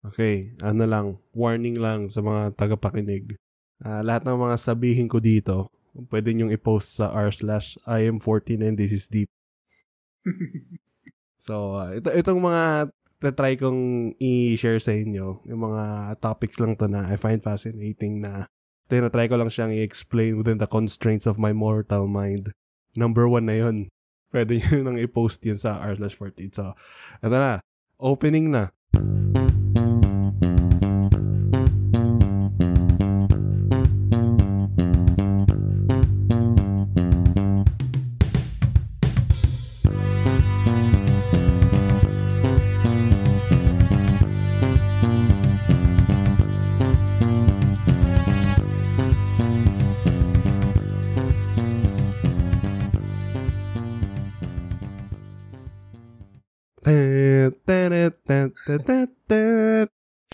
Okay, ano lang, warning lang sa mga tagapakinig. Uh, lahat ng mga sabihin ko dito, pwede nyong i-post sa r slash I am 14 and this is deep. so, uh, ito, itong mga try kong i-share sa inyo, yung mga topics lang to na I find fascinating na tinatry ko lang siyang i-explain within the constraints of my mortal mind. Number one na yun. Pwede nyo nang i-post yun sa r slash 14. So, ito na. Opening na.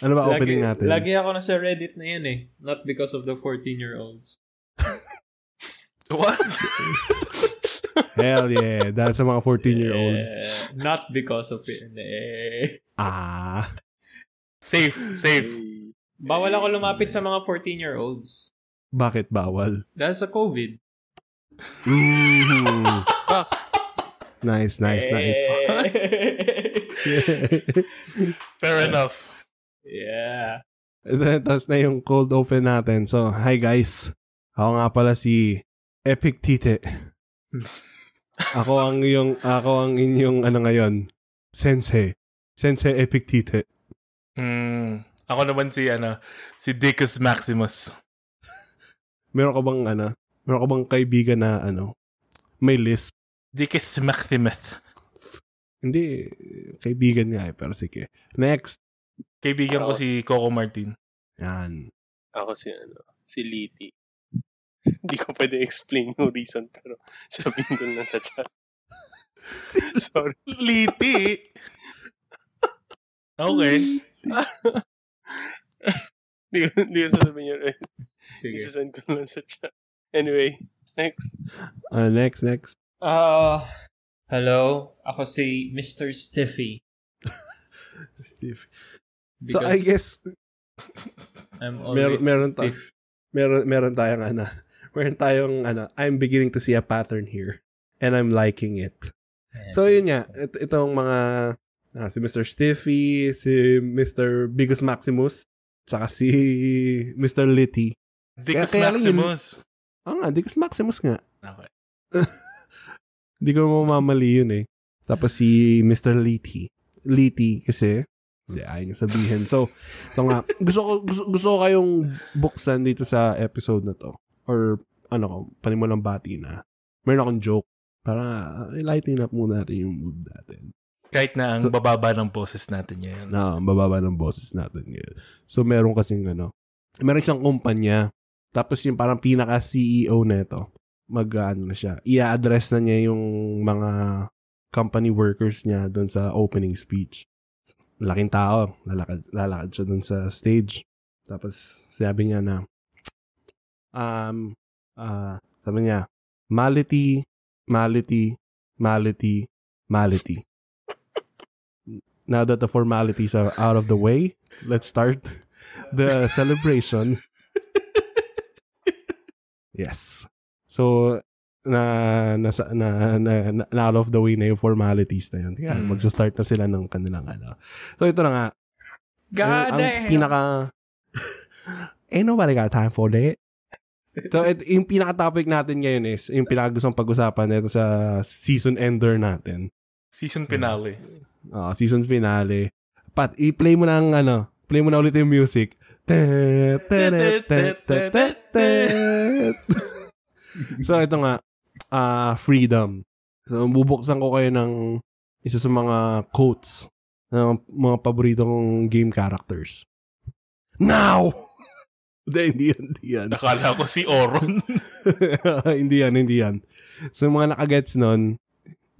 Ano ba lagi, opening natin? Lagi ako na sa Reddit na yan eh. Not because of the 14-year-olds. What? Hell yeah. Dahil sa mga 14-year-olds. Eh, not because of it. Eh. Ah. Safe. Safe. Bawal ako lumapit sa mga 14-year-olds. Bakit bawal? Dahil sa COVID. Mm. Nice, nice, nice. Fair enough. Yeah. Tapos na yung cold open natin. So, hi guys. Ako nga pala si Epic Tite. ako ang yung ako ang inyong ano ngayon, Sensei. Sensei Epic Tite. Mm, ako naman si ano, si Dickus Maximus. meron ka bang ano, meron ka bang kaibigan na ano, may lisp? Dickus Maximus. Hindi, kaibigan nga eh, pero sige. Next. Kaibigan ako, ko si Coco Martin. Yan. Ako si ano, si Liti. Hindi ko pwede explain yung reason pero sabihin ko na sa chat. Sorry. Liti? okay. Hindi ko, hindi ko sasabihin yun. Sige. Isasend ko lang sa chat. Anyway, next. Uh, next, next. Uh, hello. Ako si Mr. Stiffy. Stiff. so I guess I'm always meron, meron stiff. Ta- meron meron tayong ano, meron tayong ano, I'm beginning to see a pattern here and I'm liking it. So yun nga, it, itong mga ah, si Mr. Stiffy, si Mr. Bigus Maximus, saka si Mr. Litty. Dicus Maximus. Oo oh, nga, Dicus Maximus nga. Okay. Hindi ko mamamali yun eh. Tapos si Mr. Litty. Litty kasi hindi, ayaw niya sabihin. So, ito nga, gusto ko, gusto, gusto ko kayong buksan dito sa episode na to. Or, ano ko, panimulang bati na. Meron akong joke para uh, lighten up muna natin yung mood natin. Kahit na ang so, bababa ng boses natin ngayon. Na, ang bababa ng boses natin ngayon. So, meron kasing ano, meron isang kumpanya, tapos yung parang pinaka-CEO nito, mag, ano na siya, i-address na niya yung mga company workers niya doon sa opening speech laking tao, lalakad, lalakad siya dun sa stage. Tapos, sabi niya na, um, uh, sabi niya, mality, mality, mality, mality. Now that the formalities are out of the way, let's start the celebration. yes. So, na na, na, na, na out of the way na yung formalities na yun. Kaya mm. magsa-start na sila ng kanilang ano. So ito na nga. God ang, ang pinaka Ain't nobody got time for that. So, it, yung pinaka-topic natin ngayon is, yung pinaka-gustong pag-usapan nito sa season ender natin. Season finale. Uh, season finale. Pat, i-play mo na ang, ano, play mo na ulit yung music. So, ito nga, uh, freedom. So, bubuksan ko kayo ng isa sa mga quotes ng mga paboritong game characters. Now! Hindi, hindi yan, hindi yan. Nakala ko si Oron. hindi yan, hindi yan. So, mga nakagets nun,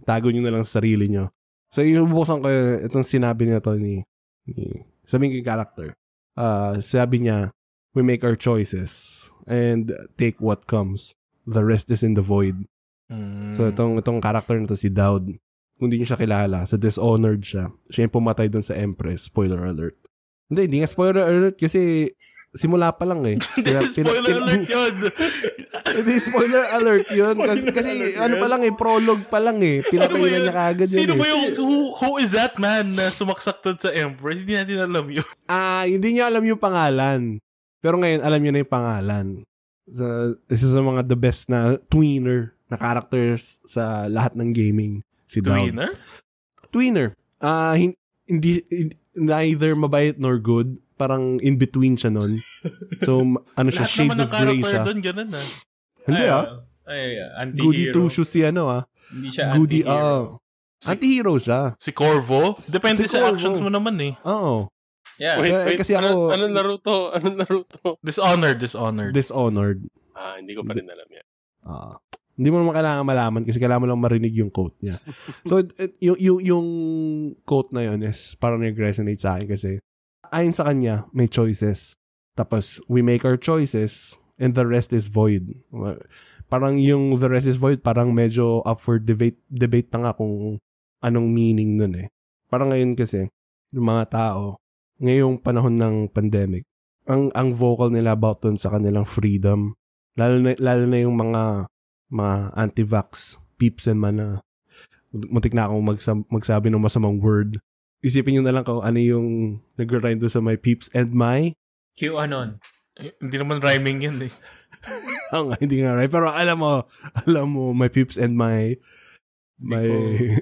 tago nyo na lang sa sarili nyo. So, ibubuksan ko itong sinabi niya to ni, ni sabihin ko character. Uh, sabi niya, we make our choices and take what comes. The rest is in the void. Mm. So itong itong character na to si Dowd, kung hindi niyo siya kilala, sa Dishonored siya. Siya yung pumatay doon sa Empress. Spoiler alert. Hindi, hindi nga spoiler alert kasi simula pa lang eh. Pina- Spoiler pina- alert yun. Hindi, spoiler alert yun. Kasi, kasi alert ano pa lang eh, prologue pa lang eh. Pinapailan niya kaagad yun Sino eh. ba yung, who, who is that man na sumaksak doon sa Empress? Hindi natin alam yun. Ah, hindi niya alam yung pangalan. Pero ngayon, alam niyo na yung pangalan. Sa, isa sa mga the best na tweener na characters sa lahat ng gaming. Si Dawn. Tweener? Tweener. Ah, hin- hindi, hin- neither mabait nor good. Parang in between siya nun. So, ano siya, Lahat shades naman of ng gray character siya. doon, ganun ah. Hindi ah. Ay, anti-hero. Goody two shoes si ano ah. Hindi siya Goody, anti-hero. ah. Anti-hero siya. Si Corvo? Depende Si sa Corvo. actions mo naman eh. Oo. Yeah. Wait, Eh, wait. kasi ako- Ano, anong laro to? Anong laro to? Dishonored, dishonored. Dishonored. Ah, hindi ko pa rin alam yan. Ah. hindi mo naman kailangan malaman kasi kailangan mo lang marinig yung quote niya. so, it, it- yung, yung, yung quote na yun is parang nag-resonate sa akin kasi ayon sa kanya, may choices. Tapos, we make our choices and the rest is void. Parang yung the rest is void, parang medyo up for debate, debate na nga kung anong meaning nun eh. Parang ngayon kasi, yung mga tao, ngayong panahon ng pandemic, ang ang vocal nila about dun sa kanilang freedom. Lalo na, lalo na yung mga mga anti-vax peeps and man na muntik na akong magsam- magsabi ng masamang word. Isipin nyo na lang kung ano yung nag-rhyme doon sa my peeps and my QAnon. Eh, hindi naman rhyming yun eh. Ah, nga, hindi nga right. Pero alam mo, alam mo, my peeps and my my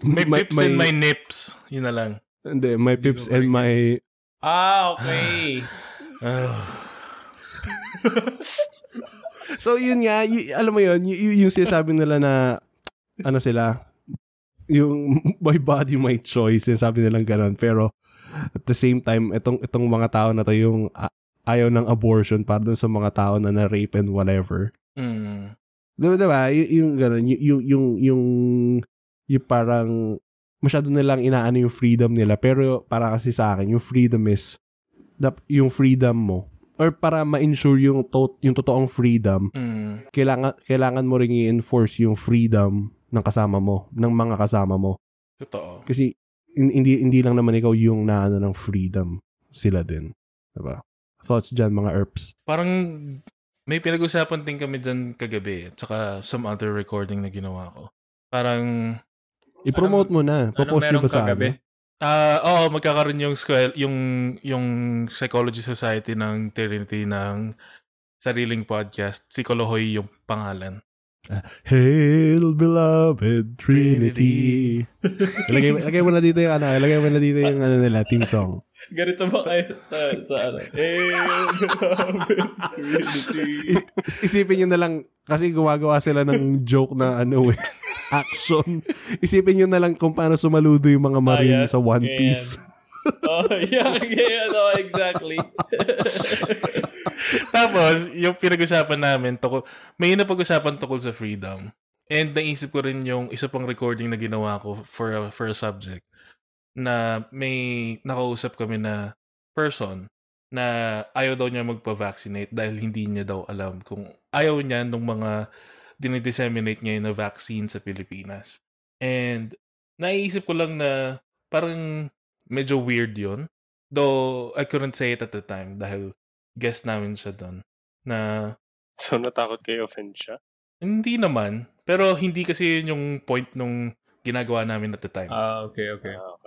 May pips and my nips. Yun na lang. Hindi, my Hindi peeps and my Ah, okay. So yun nga, y- alam mo yun, y- y- yung sinasabi nila na ano sila, yung my body, my choice, sinasabi nilang ganun. Pero at the same time, itong, itong mga tao na to yung a- ayaw ng abortion para dun sa mga tao na na-rape and whatever. Mm. Diba, diba? Y- yung ganun, y- yung, yung, yung, yung parang masyado nilang inaano yung freedom nila. Pero para kasi sa akin, yung freedom is yung freedom mo or para ma-ensure yung to- yung totoong freedom, Mm. kailangan kailangan mo ring i-enforce yung freedom ng kasama mo, ng mga kasama mo. Totoo. Kasi hin- hindi hindi lang naman ikaw yung naano ng freedom, sila din. Diba? Thoughts dyan, mga ERPs. Parang may pinag-usapan din kami dyan kagabi at saka some other recording na ginawa ko. Parang I-promote mo na. Popost nyo meron ba sa kagabi? ano? Ah, oo, magkakaroon yung squel, yung yung Psychology Society ng Trinity ng sariling podcast. Si Kolohoy yung pangalan. Hail, beloved Trinity. ilagay, ilagay mo na dito yung ano, ilagay mo na dito yung ano nila, team song. Ganito ba kayo sa, sa ano? Eh, isipin nyo na lang, kasi gumagawa sila ng joke na ano eh, action. Isipin nyo na lang kung paano sumaludo yung mga marine Ah, yeah. sa One Yeah, Piece. oh, yeah, yeah, no, exactly. Tapos, yung pinag-usapan namin, tukol, may napag-usapan tukol sa freedom. And naisip ko rin yung isa pang recording na ginawa ko for a, for a subject na may nakausap kami na person na ayaw daw niya magpa-vaccinate dahil hindi niya daw alam kung ayaw niya nung mga dinidisseminate niya na vaccine sa Pilipinas. And naisip ko lang na parang medyo weird yon Though I couldn't say it at the time dahil guest namin siya doon na So, natakot kayo offend siya? hindi naman pero hindi kasi yun yung point nung ginagawa namin at the time. Ah, okay, okay. Okay.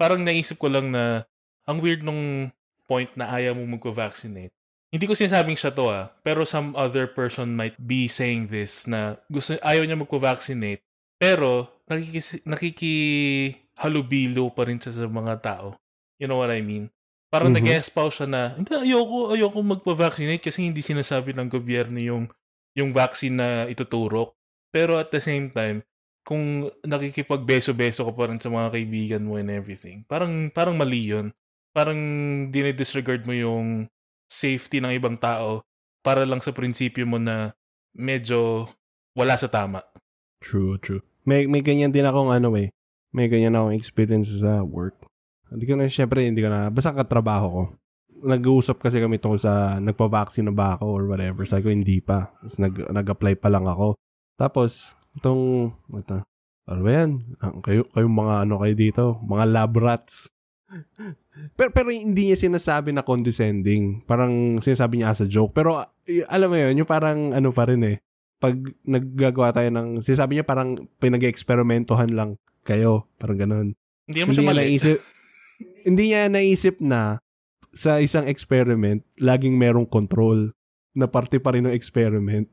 Parang naisip ko lang na ang weird nung point na ayaw mo magpa-vaccinate. Hindi ko sinasabing siya to ah, pero some other person might be saying this na gusto ayaw niya magpa-vaccinate pero nakikis, nakikihalubilo pa rin siya sa mga tao. You know what I mean? Parang Mhm. nag-espouse siya na, hindi, ayoko, ayoko magpa-vaccinate kasi hindi sinasabi ng gobyerno yung, yung vaccine na ituturok. Pero at the same time, kung nakikipagbeso-beso ka pa rin sa mga kaibigan mo and everything, parang, parang mali yun. Parang dinidisregard mo yung safety ng ibang tao para lang sa prinsipyo mo na medyo wala sa tama. True, true. May, may ganyan din akong ano eh. May ganyan akong experience sa work. Hindi ko na, syempre, hindi ko na, basta katrabaho ko. Nag-uusap kasi kami tungkol sa nagpa-vaccine na ba ako or whatever. Sabi ko, hindi pa. Tapos nag, nag-apply pa lang ako. Tapos, itong, ito, ano ba yan? Ah, Kayo, kayong mga ano kayo dito? Mga lab rats. pero, pero hindi niya sinasabi na condescending. Parang sinasabi niya as a joke. Pero alam mo yun, yung parang ano pa rin eh. Pag naggagawa tayo ng, sinasabi niya parang pinag-eksperimentohan lang kayo. Parang ganun. Hindi naman Hindi siya mali. naisip, hindi niya naisip na sa isang experiment, laging merong control na parte pa rin ng experiment.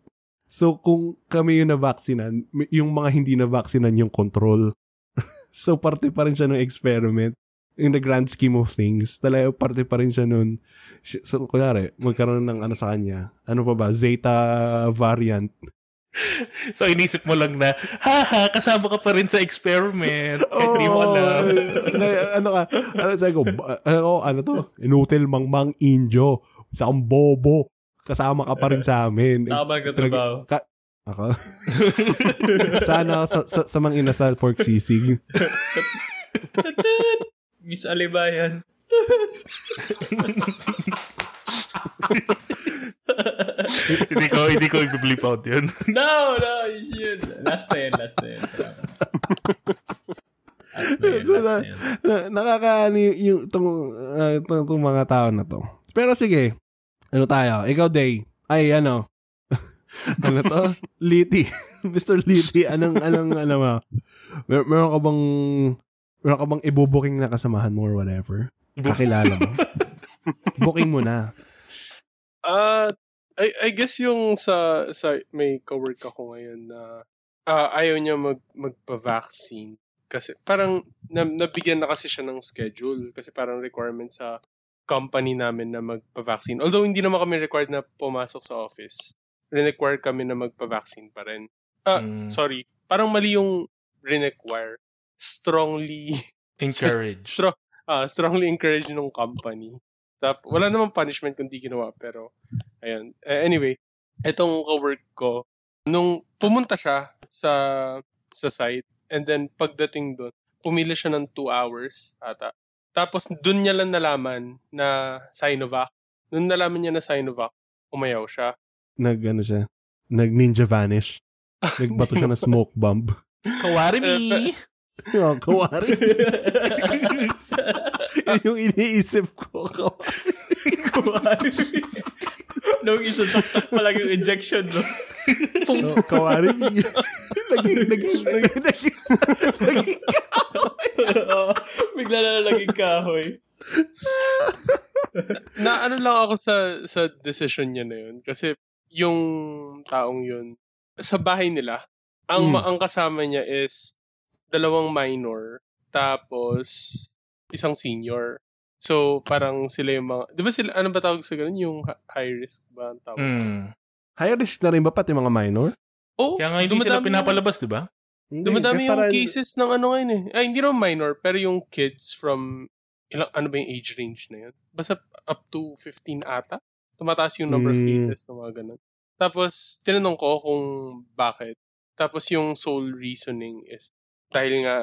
So, kung kami yung na-vaccinan, may- yung mga hindi na-vaccinan yung control. so, parte pa rin siya ng experiment. In the grand scheme of things, talaga parte pa rin siya nun. So, kunyari, magkaroon ng ano sa kanya. Ano pa ba? Zeta variant. So, inisip mo lang na, haha, kasama ka pa rin sa experiment. Kahit di mo alam. Na- ano ka? Ano sabi ko? Ano, ano to? Inutil mangmang injo. Sa akong bobo. Kasama ka pa rin sa amin. Tama ka trabaho. Ka- ako? Sana ako sa, sa, sa mga inasal pork sisig. Miss Alibayan. hindi ko, hindi ko i-bleep out yun. no, no, you should. Last na yun, last na yun. Last na yun, last na, na yun. na, nakakaani yung itong, uh, mga tao na to. Pero sige, ano tayo? Ikaw, Day. Ay, ano? ano to? Liti. Mr. Liti, anong, anong, ano mo? Mer- meron ka bang, meron ka bang ibubuking na kasamahan mo or whatever? Kakilala mo? Booking mo na. Ah, I, I guess yung sa sa may cowork ako ngayon na ah, ayaw niya mag magpa-vaccine kasi parang na, nabigyan na kasi siya ng schedule kasi parang requirement sa company namin na magpa-vaccine. Although hindi naman kami required na pumasok sa office. Require kami na magpa-vaccine pa rin. Ah, Mm. sorry. Parang mali yung require. Strongly Encourage. strong, ah, strongly encourage ng company. Tap, wala namang punishment kung di ginawa, pero, ayun. Eh, anyway, itong kawork ko, nung pumunta siya sa sa site, and then pagdating doon, pumila siya ng 2 hours ata. Tapos doon niya lang nalaman na Sinovac. Doon nalaman niya na Sinovac, umayaw siya. Nag, ano siya? Nag ninja vanish. Nagbato siya ng smoke bomb. Kawari me! oh, kawari. Yun yung iniisip ko. Kawari. Nung isasaksak pa lang yung injection, no? Oh, kawari. naging, naging, naging, naging, naging, Oo. Bigla na lang naging kahoy. na ano lang ako sa sa decision niya na yun kasi yung taong yun sa bahay nila ang Hmm. ma- ang kasama niya is dalawang minor tapos isang senior so parang sila yung mga di ba sila ano ba tawag sa ganun yung hi- high risk ba ang tawag Mm. High risk na rin ba pati mga minor? oh Kaya nga hindi sila pinapalabas, di ba? Dumadami eh, yung parang- cases ng ano ngayon eh. Ay hindi naman minor pero yung kids from ilang ano ba yung age range na yun? Basta up to 15 ata? Tumataas yung number of Hmm. cases ng mga ganun. Tapos tinanong ko kung bakit. Tapos yung sole reasoning is dahil nga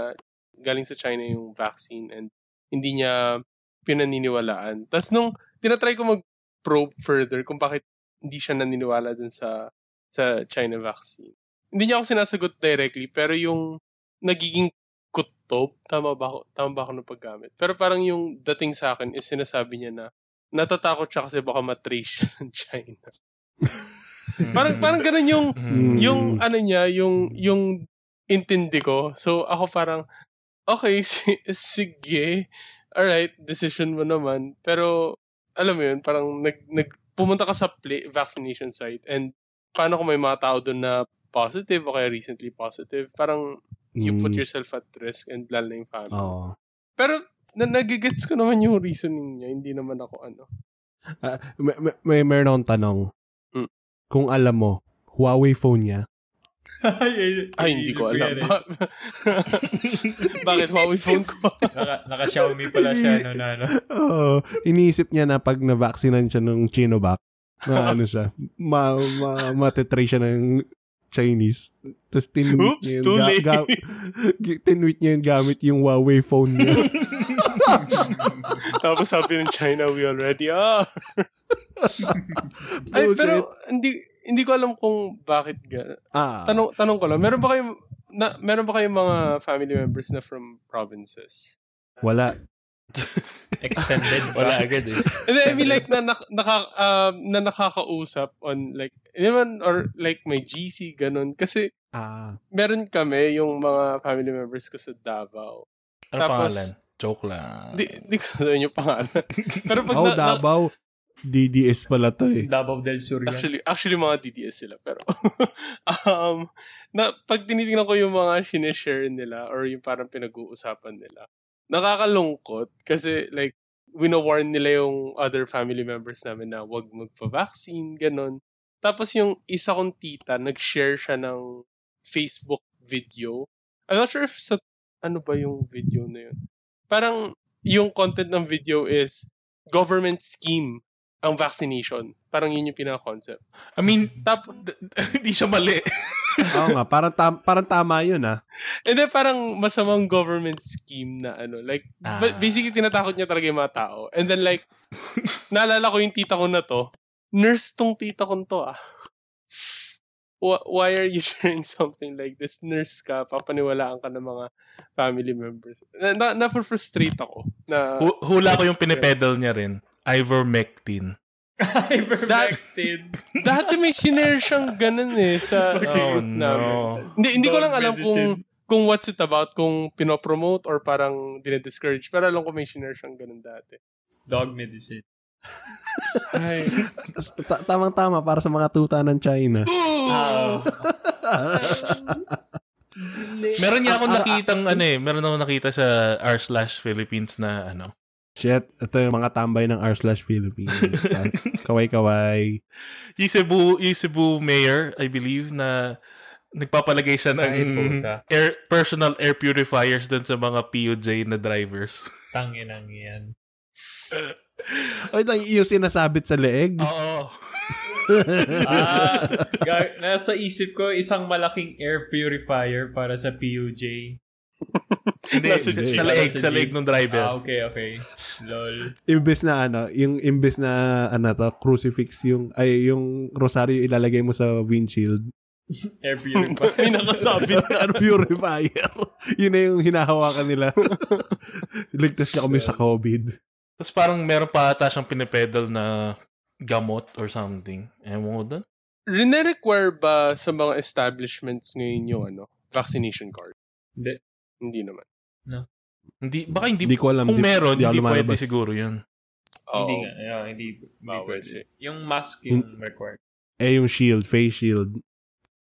galing sa China yung vaccine and hindi niya pinaniniwalaan. Tapos nung tinatry ko mag-probe further kung bakit hindi siya naniniwala dun sa sa China vaccine hindi niya ako sinasagot directly, pero yung nagiging kutob, tama ba ako, tama ba ako ng paggamit? Pero parang yung dating sa akin is sinasabi niya na natatakot siya kasi baka matrace siya ng China. parang parang ganun yung Mm. yung ano niya, yung yung intindi ko. So ako parang okay, si- sige. Alright, decision mo naman. Pero alam mo yun, parang nag, nag pumunta ka sa play, vaccination site and paano kung may mga tao doon na positive o kaya recently positive, parang you put Mm. yourself at risk and lalo na yung family. Oo. Pero na nagigets ko naman yung reasoning niya, hindi naman ako ano. Ah, may, may, may meron akong tanong. Hmm. Kung alam mo, Huawei phone niya, Ay, Ay, hindi ko alam. eh. Ba- Bakit Huawei phone ko? Naka, naka-Xiaomi pala siya, no, na, ano. Oo. iniisip niya na pag na-vaccinan siya ng Chinovac, na ano siya, ma, ma, matitray siya ng Chinese. Tapos tinweet Oops, niya yun, ga- ga- tinweet niya yun gamit yung Huawei phone niya. Tapos sabi ng China, we already are. Ay, pero hindi hindi ko alam kung bakit ga. ah, Tanong tanong ko lang, meron ba kayong na, meron ba kayong mga family members na from provinces? wala. Extended. Wala agad eh. And then, I mean like na, nak- naka, um, na nakakausap on like, naman, or like may GC, ganun. Kasi Ah, meron kami yung mga family members ko sa Davao. Ano Tapos- pangalan? Joke lang. Di, di ko sabihin yung pangalan. Pero pag oh, na, na- Davao. DDS pala to eh. Davao del Sur yan. Actually, actually mga DDS sila. Pero, um, na, pag tinitingnan ko yung mga sinishare nila or yung parang pinag-uusapan nila, nakakalungkot kasi like, wino-warn nila yung other family members namin na wag magpa-vaccine, ganun. Tapos yung isa kong tita, nag-share siya ng Facebook video. I'm not sure if sa, ano ba yung video na yun. Parang, yung content ng video is government scheme ang vaccination. Parang yun yung pinaka-concept. I mean, Tap, d- d- hindi siya mali. Oo nga, parang, tam- parang tama yun ah. and then parang masamang government scheme na ano. Like, Ah. ba- basically tinatakot niya talaga yung mga tao. And then like, naalala ko yung tita ko na to. Nurse tong tita ko to ah. Wh- Why are you sharing something like this? Nurse ka, papaniwalaan ka ng mga family members. Na, na, na-frustrate ako. Na, Hu- Hula ko yung pinipedal niya rin. Ivermectin. Ivermectin. dati may shinare siyang ganun eh sa, Oh no. Hindi, hindi ko Dog lang alam kung medicine. kung what's it about, kung pinopromote or parang dinediscourage. Pero alam ko may shinare siyang ganun dati. Dog medicine. Ay. Ta- Tamang-tama para sa mga tuta ng China. Ah. Meron niya akong Ah, ah, nakitang ano eh, meron akong nakita sa r slash Philippines na ano. Shit, ito yung mga tambay ng r slash Philippines. Kaway-kaway. Yung Cebu, yung Cebu mayor, I believe, na nagpapalagay siya ng Ay, air, personal air purifiers dun sa mga PUJ na drivers. Tanginang yan. O ito yung sinasabit sa leeg. Oo. ah, nasa isip ko isang malaking air purifier para sa PUJ. Hindi, sa, leeg, sa leeg ng driver. Ah, okay, okay. Lol. Imbes na ano, yung imbes na ano to, crucifix yung ay yung rosaryo ilalagay mo sa windshield. Air purifier. may nakasabit. ano purifier? Yun na yung hinahawakan nila. Ligtas ka kami sa COVID. Tapos parang meron pa ata siyang pinipedal na gamot or something. Ewan ko doon. Rine-require ba sa mga establishments ngayon yung ano, vaccination card? Hindi. Hindi naman. Hindi, baka hindi, Hindi ko alam. kung di- meron, di hindi pwede lumalabas. siguro yun. Hindi Oo. nga. Yeah, hindi, hindi pwede. Yung mask yung required. Eh, yung shield, face shield.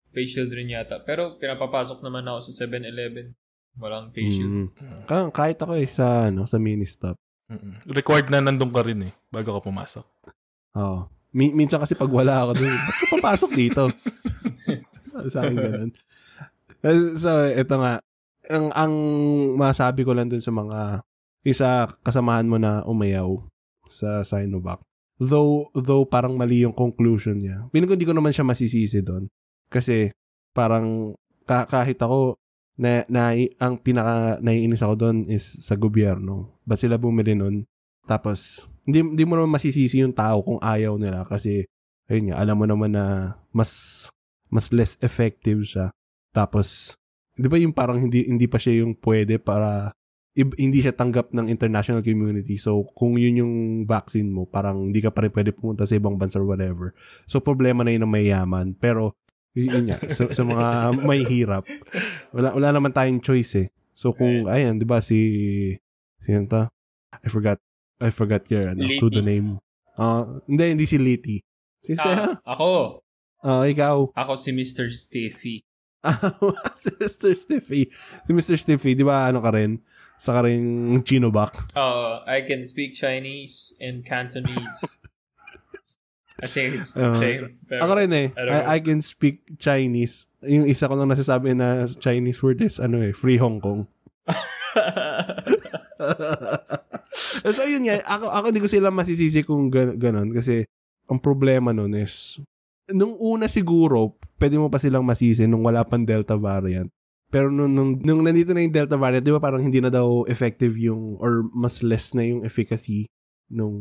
Face shield rin yata. Pero pinapapasok naman ako sa 7-Eleven. Walang face shield. Mm. Ka- kahit ako eh, sa, ano, sa mini stop. Mm-mm. Required na nandun ka rin eh, bago ka pumasok. Oo. Mi- minsan kasi pag wala ako doon, ba't ka papasok dito? sa, sa akin ganun. Eh, So, ito nga. Ang, ang masabi ko lang dun sa mga isa kasamahan mo na umayaw sa Sinovac. Though, though parang mali yung conclusion niya. Piling ko hindi ko naman siya masisisi doon. Kasi parang ka- kahit ako na, na ang pinaka naiinis ako doon is sa gobyerno. Ba't sila bumili nun? Tapos, hindi, hindi mo naman masisisi yung tao kung ayaw nila kasi, ayun nga, alam mo naman na mas, mas less effective siya. Tapos, di ba yung parang hindi, hindi pa siya yung pwede para, hindi siya tanggap ng international community. So, kung yun yung vaccine mo, parang hindi ka pa rin pwede pumunta sa ibang bansa or whatever. So, problema na yun ng mayaman. Pero, yun, nga, sa, sa mga may hirap, wala, wala naman tayong choice eh. So, kung, ayan, di ba, si, sino to? I forgot, I forgot your ano, Liti. pseudonym. Ah, hindi, hindi si Liti. Si siya? Ah, ako. Ah, ikaw. Ako si Mr. Stiffy. si Mr. Stiffy. Si Mr. Stiffy, di ba ano ka rin? Sa ka rin Chinobak. Uh, I can speak Chinese and Cantonese. I think it's the Uh, same. Pero, Ako rin eh. I. I, I can speak Chinese. Yung isa ko lang nasasabi na Chinese word is ano eh, Free Hong Kong. so yun nga, ako, ako hindi ko sila masisisi kung gan- ganon kasi ang problema nun is nung una siguro, pwede mo pa silang masisi nung wala pang Delta variant. Pero nung, nung, nung nandito na yung Delta variant, di ba parang hindi na daw effective yung or mas less na yung efficacy nung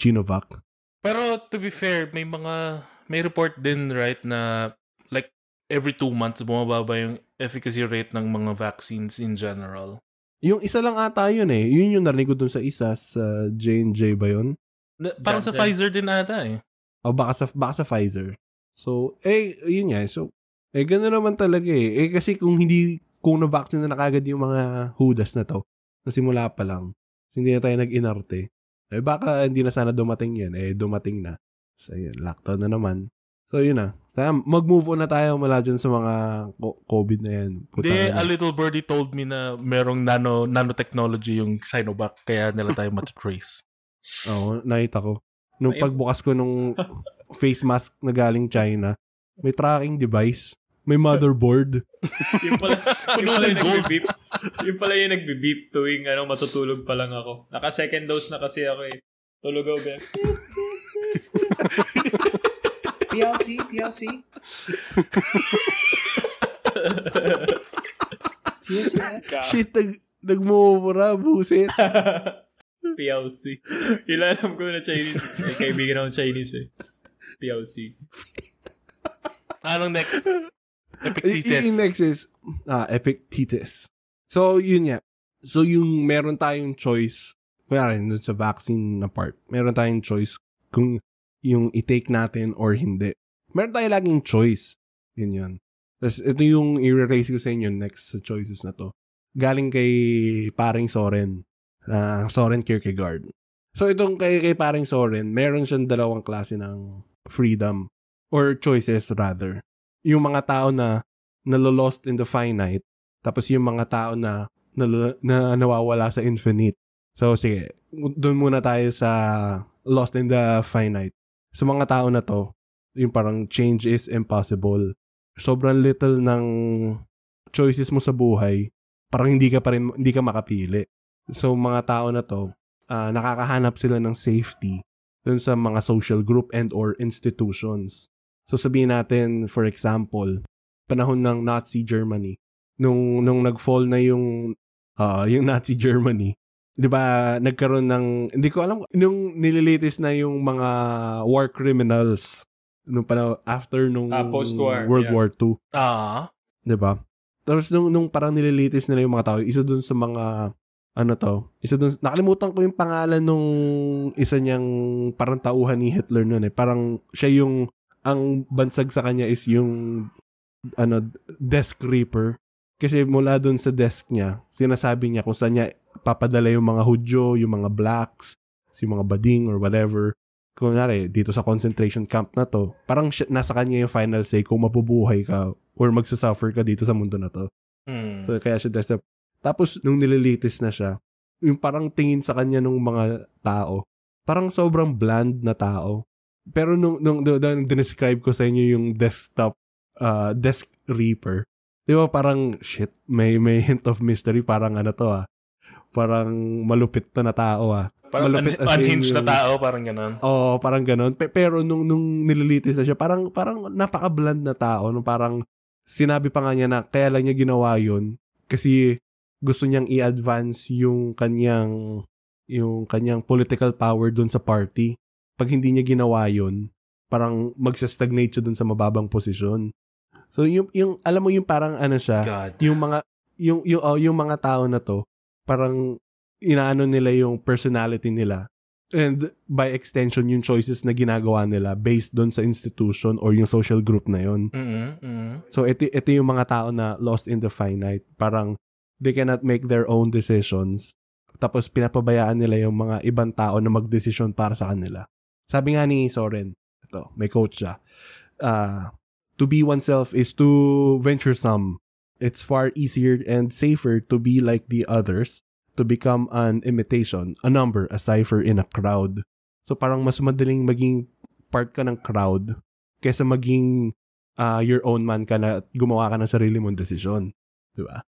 Chinovac. Pero to be fair, may mga may report din right na like every two months bumababa yung efficacy rate ng mga vaccines in general. Yung isa lang ata yun eh. Yun yung narinig ko dun sa isa, sa J&J ba yun? Na- parang sa Johnson. Pfizer din ata eh. O baka sa, baka sa Pfizer. So, eh, yun nga. So, eh, gano'n naman talaga eh. Eh, kasi kung hindi, kung na-vaccine na nakagad yung mga hudas na to, na simula pa lang, hindi na tayo nag-inarte, eh, baka hindi na sana dumating yan. Eh, dumating na. So, yun, lockdown na naman. So, yun na. Sana mag-move on na tayo mula dyan sa mga co- COVID na yan. Hindi, Putang a little birdie told me na merong nano nanotechnology yung Sinovac kaya nila tayo matatrace. Oo, nakita ko. Nung pagbukas ko nung face mask na galing China, may tracking device, may motherboard. yung pala, yung pala ng yung nagbe-beep. Yung pala yung nagbe-beep tuwing ano, matutulog pa lang ako. Naka second dose na kasi ako eh. Tulog ako ba? PLC, PLC. Shit, nag, nagmumura, buset. PLC. Yung alam ko na Chinese. May kaibigan akong Chinese eh. PLC. Anong next? Epictetus. yung next is, ah, Epictetus. So, yun nga. So, yung meron tayong choice, kaya rin dun sa vaccine na part, meron tayong choice kung yung i-take natin or hindi. Meron tayo laging choice. Yun yun. Tapos, ito yung i-raise ko sa inyo next sa choices na to. Galing kay paring Soren. Ah Soren Kierkegaard. So, itong kay, kay paring Soren, meron siyang dalawang klase ng freedom or choices rather yung mga tao na nalolost in the finite, tapos yung mga tao na, na, na nawawala sa infinite. So, sige, doon muna tayo sa lost in the finite. Sa mga tao na to, yung parang change is impossible. Sobrang little ng choices mo sa buhay, parang hindi ka pa rin, hindi ka makapili. So, mga tao na to, ah, nakakahanap sila ng safety dun sa mga social group and or institutions. So sabihin natin, for example, panahon ng Nazi Germany, nung, nung nag-fall na yung, ah, yung Nazi Germany, di ba, nagkaroon ng, hindi ko alam, nung nililitis na yung mga war criminals, nung panahon, after nung Ah, post-war, World yeah. War II, Ah. di ba? Tapos nung, nung parang nililitis nila yung mga tao, isa dun sa mga, ano to, isa dun, nakalimutan ko yung pangalan nung isa niyang parang tauhan ni Hitler noon eh. Parang siya yung, ang bansag sa kanya is yung, ano, desk reaper. Kasi mula dun sa desk niya, sinasabi niya kung saan niya papadala yung mga Hudyo, yung mga blacks, yung mga bading or whatever. Kung nari, dito sa concentration camp na to, parang siya, nasa kanya yung final say kung mabubuhay ka or magsasuffer ka dito sa mundo na to. Hmm. So, kaya siya desktop. Tapos, nung nililitis na siya, yung parang tingin sa kanya nung mga tao, parang sobrang bland na tao. Pero nung, nung, nung, nung describe ko sa inyo yung desktop, uh, desk reaper, di ba parang, shit, may, may hint of mystery, parang ano to ah. Parang malupit to na tao ah. Parang Malupit un- unhinged na yung- tao, parang ganun. Oo, parang ganun. Pe- pero nung, nung nililitis na siya, parang, parang napaka-bland na tao. Nung parang sinabi pa nga niya na kaya lang niya ginawa yun kasi gusto niyang i-advance yung kanyang yung kanyang political power dun sa party. Pag hindi niya ginawa yun, parang magsa-stagnate siya dun sa mababang posisyon. So yung yung alam mo yung parang ano siya, God. yung mga yung yung oh, yung mga tao na to parang inaano nila yung personality nila and by extension yung choices na ginagawa nila based doon sa institution or yung social group na yon. Mm-hmm. mm So ito ito yung mga tao na lost in the finite, parang they cannot make their own decisions. Tapos pinapabayaan nila yung mga ibang tao na magdesisyon para sa kanila. Sabi nga ni Soren, ito, may quote siya. Uh, to be oneself is to venturesome. It's far easier and safer to be like the others, to become an imitation, a number, a cipher in a crowd. So parang mas madaling maging part ka ng crowd kaysa maging ah, your own man ka na gumawa ka ng sarili mong desisyon. Di ba?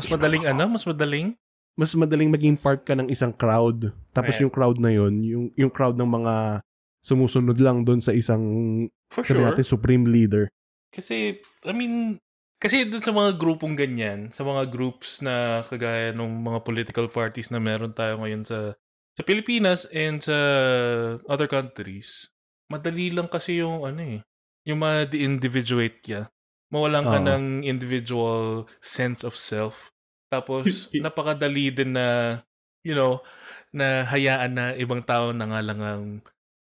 Mas madaling ano? Mas madaling? Mas madaling maging part ka ng isang crowd. Tapos Ayan. yung crowd na yun, yung, yung crowd ng mga sumusunod lang doon sa isang, For sure. natin, supreme leader. Kasi, I mean, kasi dun sa mga grupong ganyan, sa mga groups na kagaya ng mga political parties na meron tayo ngayon sa sa Pilipinas and sa other countries, madali lang kasi yung ano eh, yung ma-de-individuate ka. Mawalan ka Oo. ng individual sense of self. Tapos, napakadali din na, you know, na hayaan na ibang tao na nga lang ang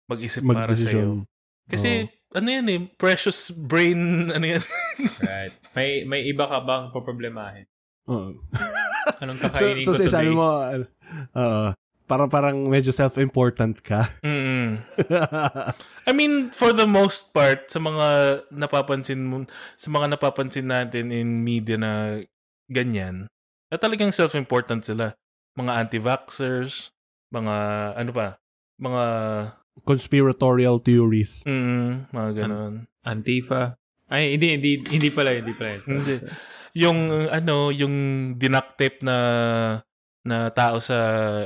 mag-isip para sa'yo. Kasi, ano yan eh, precious brain, ano yan. Right. May may iba ka bang poproblemahin? Oo. Anong so, kakainin so ko today? sabi mo, uh, parang parang medyo self-important ka. Mm-mm. I mean, for the most part, sa mga napapansin mo, sa mga napapansin natin in media na ganyan, na talagang self-important sila. Mga anti-vaxxers, mga, ano pa, mga, Conspiratorial theories. mm, mga ganon. Antifa. Ay, hindi, hindi, hindi pala, hindi pala. Hindi. Yung, ano, yung dinaktape na, na tao sa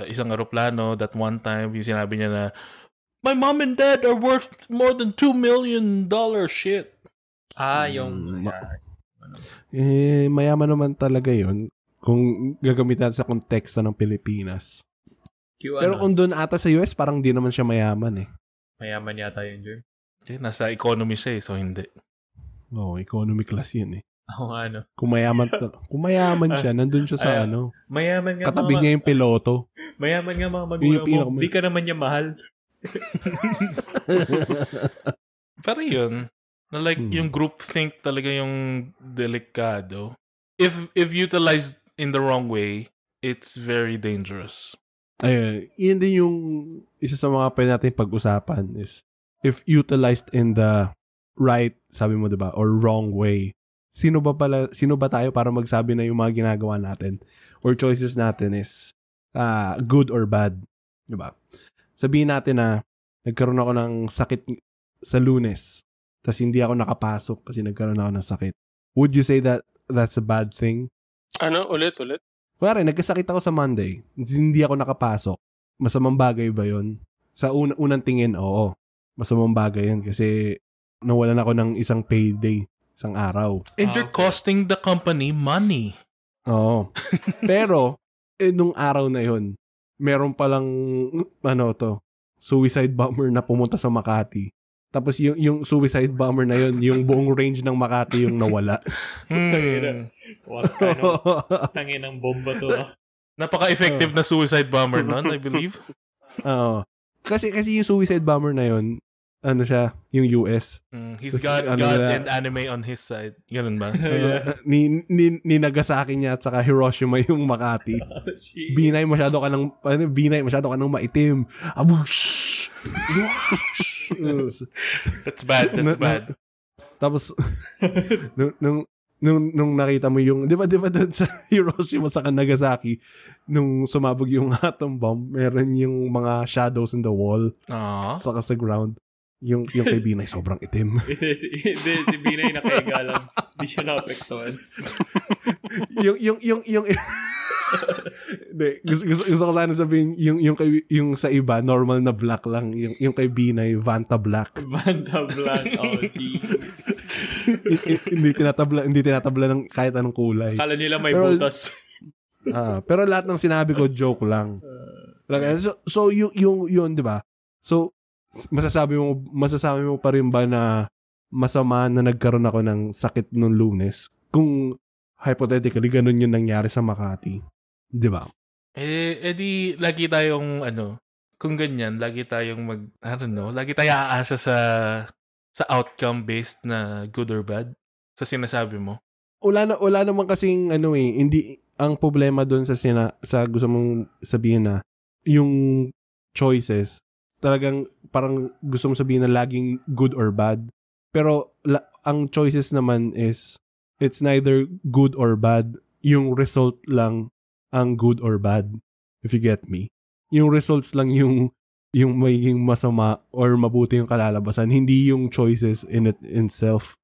isang aeroplano that one time, yung sinabi niya na, My mom and dad are worth more than $2 million dollar shit. Ah, yung... Mm, ma- Eh, mayaman naman talaga yon kung gagamitan sa konteksto ng Pilipinas. Q, Pero ano? kung doon ata sa US, parang di naman siya mayaman eh. Mayaman yata yun, Jer. Eh, nasa economy siya eh, so hindi. Oo, economy class yun eh. Ako nga, ano. Kung mayaman, ta- kung mayaman siya, nandun siya sa Ay, ano, Mayaman nga katabi mga, niya yung piloto. mayaman nga mga magulang mo. pinaka- Di ka naman niya mahal. Pero yun, na like Hmm. yung group think talaga yung delikado. If if utilized in the wrong way, it's very dangerous. Ayun, yun din yung isa sa mga pwede natin pag-usapan is if utilized in the right, sabi mo 'di ba, or wrong way. Sino ba pala, sino ba tayo para magsabi na yung mga ginagawa natin or choices natin is ah good or bad, 'di ba? Sabihin natin na nagkaroon ako ng sakit sa Lunes, tapos hindi ako nakapasok kasi nagkaroon ako ng sakit. Would you say that that's a bad thing? Ano? Ulit, ulit? Kuwari, nagkasakit ako sa Monday. Hindi ako nakapasok. Masamang bagay ba yon? Sa un- unang tingin, oo. Masamang bagay yun kasi nawalan ako ng isang payday, isang araw. And Ah, you're okay. costing the company money. Oo. Pero, eh, nung araw na yon meron palang, ano to, suicide bomber na pumunta sa Makati. Tapos yung, yung suicide bomber na yon yung buong range ng Makati yung nawala. Hmm. What kind of tangin ng bomba to? ah? Napaka-effective na suicide bomber nun, I believe. Oo. Kasi, kasi yung suicide bomber na yon ano siya, yung US. Mm, he's Tas got ano God nila- and anime on his side. Ganun ba? Uh, ni, ni, ni Nagasaki niya at saka Hiroshima yung Makati. Oh. Binay masyado ka ng, ano, binay masyado ka ng maitim. Abush! That's bad, that's bad. Tapos, nung, nung, nung, nung nakita mo yung, di ba, di ba doon sa Hiroshima sa Nagasaki, nung sumabog yung atom bomb, meron yung mga shadows in the wall, Aww. saka sa ground. Yung, yung kay Binay, sobrang itim. Hindi, si, Binay nakahiga lang. Hindi siya naapektuhan. yung yung yung yung Hindi, gusto, gusto, gusto ko sana sabihin yung yung kay, yung sa iba normal na black lang yung yung kay Binay Vanta black Banda Black. Oh, hindi tinatabla hindi tinatabla ng kahit anong kulay Akala nila may Pero- butas. Ah, pero lahat ng sinabi ko joke lang Like, so, so yung yung yun 'di ba so masasabi mo masasabi mo pa rin ba na masama na nagkaroon ako ng sakit nung lunes kung hypothetically ganun yung nangyari sa Makati 'di ba Eh, edi, lagi tayong, ano, kung ganyan, lagi tayong mag, I don't know, lagi tayo aasa sa, sa outcome-based na good or bad sa sinasabi mo. wala na wala naman kasing ano eh hindi ang problema doon sa sina, sa gusto mong sabihin na yung choices talagang parang gusto mong sabihin na laging good or bad pero la, ang choices naman is it's neither good or bad yung result lang ang good or bad if you get me yung results lang yung yung magiging masama or mabuti yung kalalabasan hindi yung choices in it itself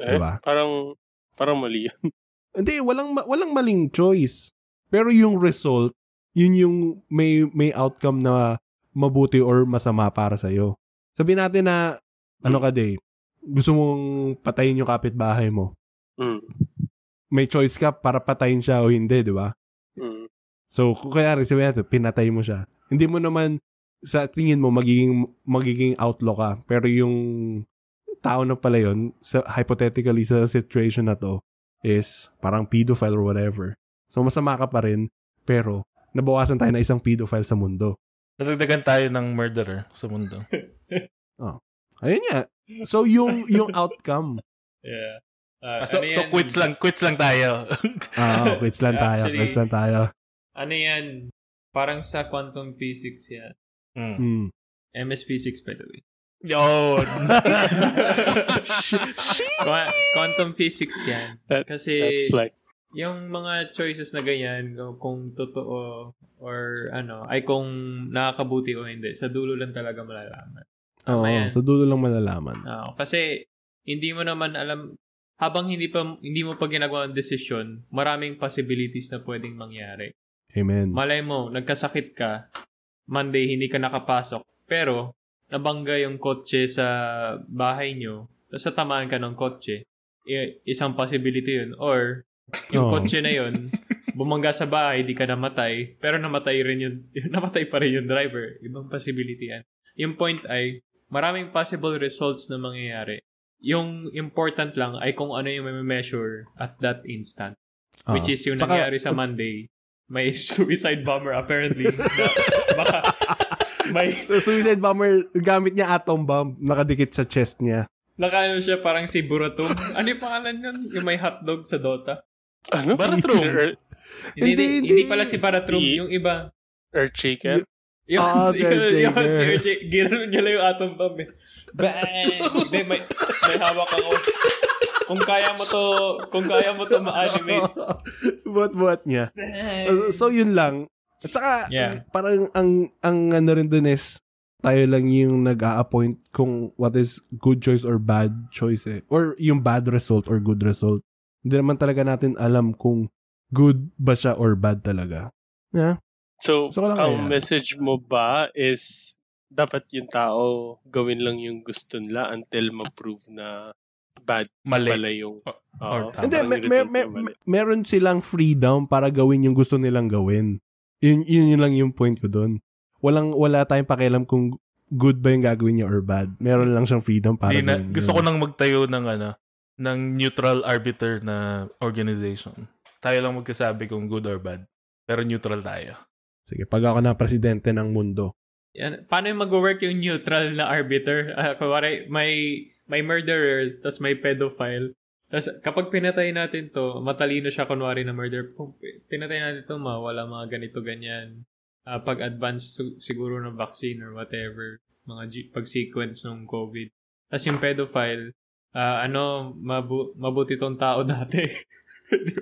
Eh, Diba? parang, parang mali yan. Hindi, walang walang maling choice. Pero yung result, yun yung may may outcome na mabuti or masama para sa iyo. Sabihin natin na ano ka day, gusto mong patayin yung kapitbahay mo. Mm. May choice ka para patayin siya o hindi, di ba? Mm. So, kung kaya rin sabihin natin, pinatay mo siya. Hindi mo naman sa tingin mo magiging magiging outlaw ka. Pero yung tao na pala yun, sa, hypothetically sa situation na to, is parang pedophile or whatever. So masama ka pa rin, pero nabawasan tayo na isang pedophile sa mundo. Nadagdagan tayo ng murderer sa mundo. Ayun nga. So yung yung outcome. Yeah. Ah, Ah, so, ano so yan? quits lang, quits lang tayo. Ah, quits lang tayo, Actually- quits lang tayo. Ano yan? Parang sa quantum physics yan. mm. Hmm. MS Physics, by the way. Yun. Qua- quantum physics yan. That- Kasi That's like, yung mga choices na ganyan, kung- totoo or ano, ay kung nakakabuti o hindi, sa dulo lang talaga malalaman. Oo, yan. sa dulo lang malalaman. Ah, kasi hindi mo naman alam habang hindi pa hindi mo pa ginagawa ang desisyon, maraming possibilities na pwedeng mangyari. Amen. Malay mo, nagkasakit ka, Monday hindi ka nakapasok, pero nabangga yung kotse sa bahay nyo, tapos natamaan ka ng kotse, isang possibility yun. Or, yung Oo. kotse na yun, bumangga sa bahay, di ka namatay, pero namatay rin yung, namatay pa rin yung driver. Ibang possibility yan. Yung point ay, maraming possible results na mangyayari. Yung important lang ay kung ano yung may measure at that instant. Oo. Which is yung Saka- nangyari sa Monday. May suicide bomber apparently. na baka may The suicide bomber, gamit niya atom bomb, nakadikit sa chest niya. nakaano siya parang si Buratum. Ano yung pangalan nun? Yung may hotdog sa Dota. Ano? Baratrum. Earth, Hindi, Hindi, hindi, pala si Baratrum. Yung iba. Earth Shaker? Yung, Ah, si yun, yun, si girl. RJ. Ginano niya lang yung atom bomb eh. Bang! Hindi, may, may hawak ako. Kung kaya mo to, kung kaya mo to ma-animate. Buat-buat niya. Uh, so yun lang. At saka Yeah. parang ang ang ano rin dun is tayo lang yung nag-a-appoint kung what is good choice or bad choice eh. Or yung bad result or good result. Hindi naman talaga natin alam kung good ba siya or bad talaga. Yeah. So, So, ang kaya. message mo ba is dapat yung tao gawin lang yung gusto nila until ma-prove na bad Mali. pala yung... tama. Hindi, me- yung mali. me- meron silang freedom para gawin yung gusto nilang gawin. Yun, yun, yun lang yung point ko doon. Walang, wala tayong pakialam kung good ba yung gagawin niya or bad. Meron lang siyang freedom para Hindi na, gawin gusto yun. ko nang magtayo ng ano, ng neutral arbiter na organization. Tayo lang magkasabi kung good or bad. Pero neutral tayo. Sige, pag ako na presidente ng mundo. Yan. Paano yung mag-work yung neutral na arbiter? Uh, kunwari, may, may murderer, tas may pedophile. Tas kapag pinatay natin to, matalino siya kunwari na murder. Kung pi- pinatay natin to, mawala mga ganito, ganyan. Ah, pag-advance su- siguro ng vaccine or whatever. Mga G- pag-sequence ng COVID. Tas yung pedophile, ah, ano, mabu- mabuti tong tao dati.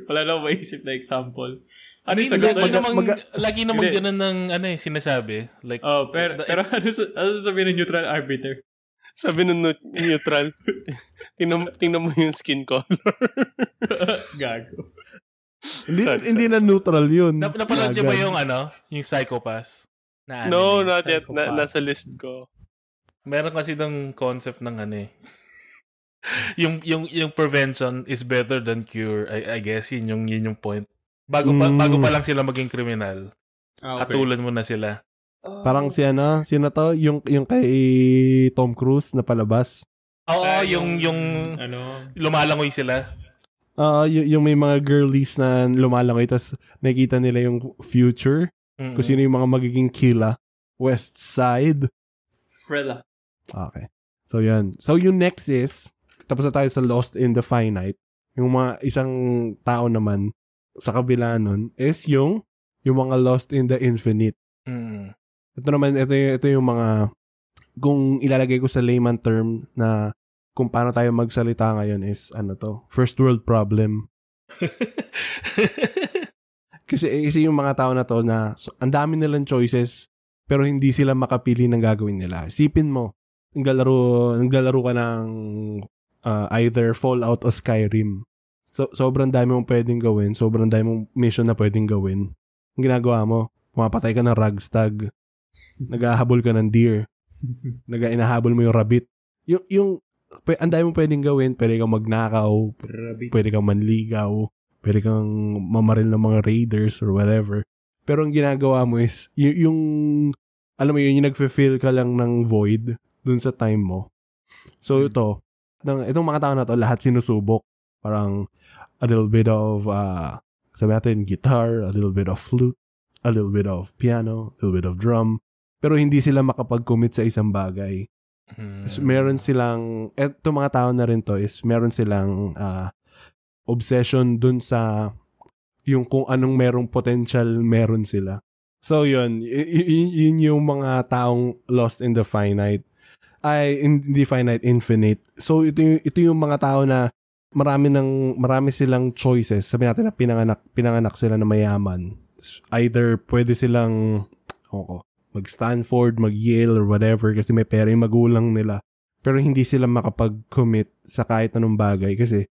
Wala na maisip na example. Ano yung Hindi, sagot lagi namang, maga- lagi namang Hindi. ganun ng ano eh, sinasabi. Like, Oh, pero, the- pero ano, sa- ano sasabihin ng neutral arbiter? Sabi ng neut- neutral, tingnan, tingnan mo yung skin color. Gago. Hindi, Sorry, hindi na neutral yun. Nap- napanood niyo ba yung ano, yung Psychopass? Na anime? no, not yet. Na, nasa list ko. Meron kasi ng concept ng ano eh. Yung yung yung prevention is better than cure. I, I guess yun yung yun yung point. Bago pa Mm. bago pa lang sila maging kriminal, Ah, hatulan mo na sila. Parang si ano, sino to? Yung, yung kay Tom Cruise na palabas. Oo, Ah, yung yung ano, lumalangoy sila. Ah, y- yung may mga girlies na lumalangoy tapos nakikita nila yung future. Mm-mm. Kung sino yung mga magiging kila. West Side. Frela. Okay. So, yan. So, yung next is, tapos na tayo sa Lost in the Finite. Yung mga isang tao naman sa kabila nun is yung yung mga Lost in the Infinite. Mm. Ito naman, ito, ito yung mga kung ilalagay ko sa layman term na kung paano tayo magsalita ngayon is ano to, first world problem. Kasi, kasi yung mga tao na to na so, ang dami nilang choices pero hindi sila makapili ng gagawin nila. Isipin mo, naglalaro, naglalaro ka ng uh, either Fallout o Skyrim. So, sobrang dami mong pwedeng gawin. Sobrang dami mong mission na pwedeng gawin. Ang ginagawa mo, pumapatay ka ng ragstag. Naghahabol ka ng deer. Nag-inahabol mo yung rabbit. Yung, yung, ang dami mong pwedeng gawin. Pwede kang magnakaw. Rabbit. Pwede kang manligaw. Pwede kang mamaril ng mga raiders or whatever. Pero ang ginagawa mo is, y- yung, alam mo yun, yung nagfe-feel ka lang ng void dun sa time mo. So Hmm. ito, ng, itong mga tao na to, lahat sinusubok. Parang a little bit of uh, sabi natin, guitar, a little bit of flute, a little bit of piano, a little bit of drum. Pero hindi sila makapag-commit sa isang bagay. Hmm. So, meron silang, eto mga tao na rin to is, meron silang ah, obsession dun sa yung kung anong merong potential meron sila. So yun, y- y- yun yung mga taong lost in the finite. Ay, in the finite, infinite. So ito yung, ito yung mga tao na marami ng marami silang choices. Sabi natin na pinanganak pinanganak sila na mayaman. Either pwede silang ako, mag-Stanford, mag-Yale or whatever kasi may pera yung magulang nila. Pero hindi sila makapag-commit sa kahit anong bagay kasi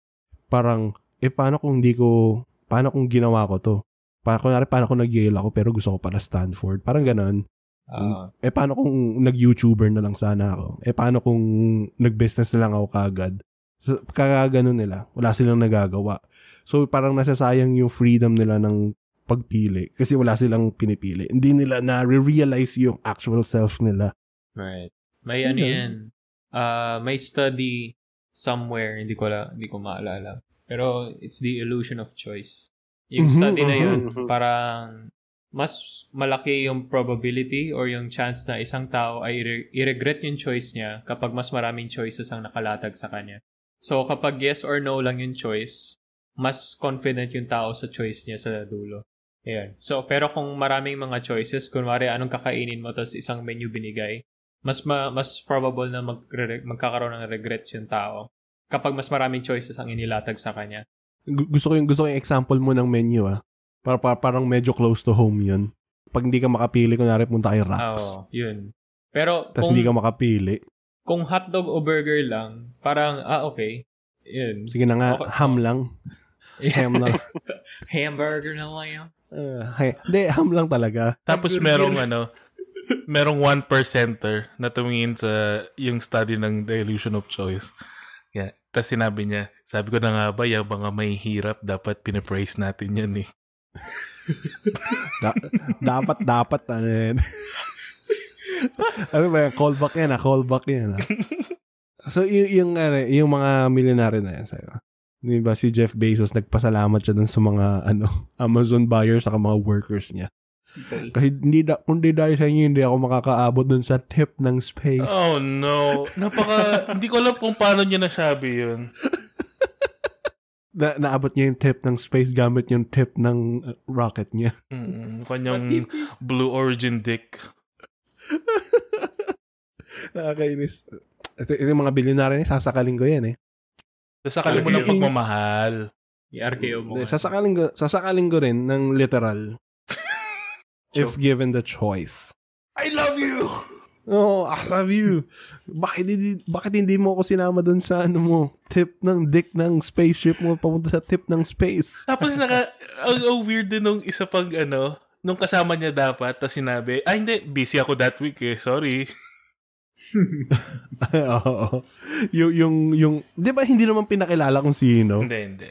parang eh paano kung hindi ko paano kung ginawa ko to? Para kunwari paano kung nag-Yale ako pero gusto ko pala Stanford. Parang ganon. Ah, Eh paano kung nag-YouTuber na lang sana ako? Eh paano kung nag-business na lang ako kagad? So, kagaganon nila. Wala silang nagagawa. So parang nasasayang yung freedom nila ng pagpili kasi wala silang pinipili. Hindi nila na-realize yung actual self nila. right. May ano yan. Ah, may study somewhere, hindi ko la, hindi ko maalala. Pero it's the illusion of choice. Yung Mhm, study na yun, mhm. parang mas malaki yung probability or yung chance na isang tao ay i-regret yung choice niya kapag mas maraming choices ang nakalatag sa kanya. So kapag yes or no lang yung choice, mas confident yung tao sa choice niya sa dulo. Ayan. So, pero kung maraming mga choices, kunwari anong kakainin mo tapos isang menu binigay, mas ma- mas probable na mag magkakaroon ng regrets yung tao kapag mas maraming choices ang inilatag sa kanya. Gu- gusto ko yung gusto ko yung example mo ng menu ah. Para, para parang medyo close to home 'yun. Pag hindi ka makapili, kunwari punta kay Raps. Oo, yun. Pero Tapos kung, hindi ka makapili. kung hotdog o burger lang, parang, ah, okay. Yun. Sige na nga, Okay. ham lang. ham lang. Hamburger na lang yun. Uh, hay- Hindi, ham lang talaga. Tapos merong ano, merong one percenter na tumingin sa yung study ng the illusion of choice. Yeah. Tapos sinabi niya, sabi ko na nga ba, yung mga may hirap, dapat pinapraise natin yan eh. Da- dapat, dapat, ano yan. ano ba yan? Callback yan, ah. Callback yan, ah. So, y- yung, ano, yung mga milyonaryo na yan, sa'yo. Di ba si Jeff Bezos, nagpasalamat siya dun sa mga, ano, Amazon buyers saka mga workers niya. Kahit hindi da, kundi dahil sa inyo, hindi ako makakaabot dun sa tip ng space. Oh no. Napaka, hindi ko alam kung paano niya nasabi yun. Na, naabot niya yung tip ng space gamit yung tip ng uh, rocket niya. Mm, kanyang Blue Origin dick. Nakakainis. Ito, ito yung mga bilyonaryo niya, sasakalin ko yan eh. Sasakalin mo ng pagmamahal. I-RKO mo. Hindi, Sasakalin ko, sasakalin ko rin ng literal. if given the choice. I love you! Oh, I love you. Bakit hindi, bakit hindi mo ako sinama dun sa ano mo, tip ng dick ng spaceship mo papunta sa tip ng space? Tapos naka, ang, ang weird din nung isa pag ano, nung kasama niya dapat, tapos sinabi, ay hindi, busy ako that week eh, sorry. Oo. yung, yung, yung, di ba hindi naman pinakilala kung sino? Hindi, hindi.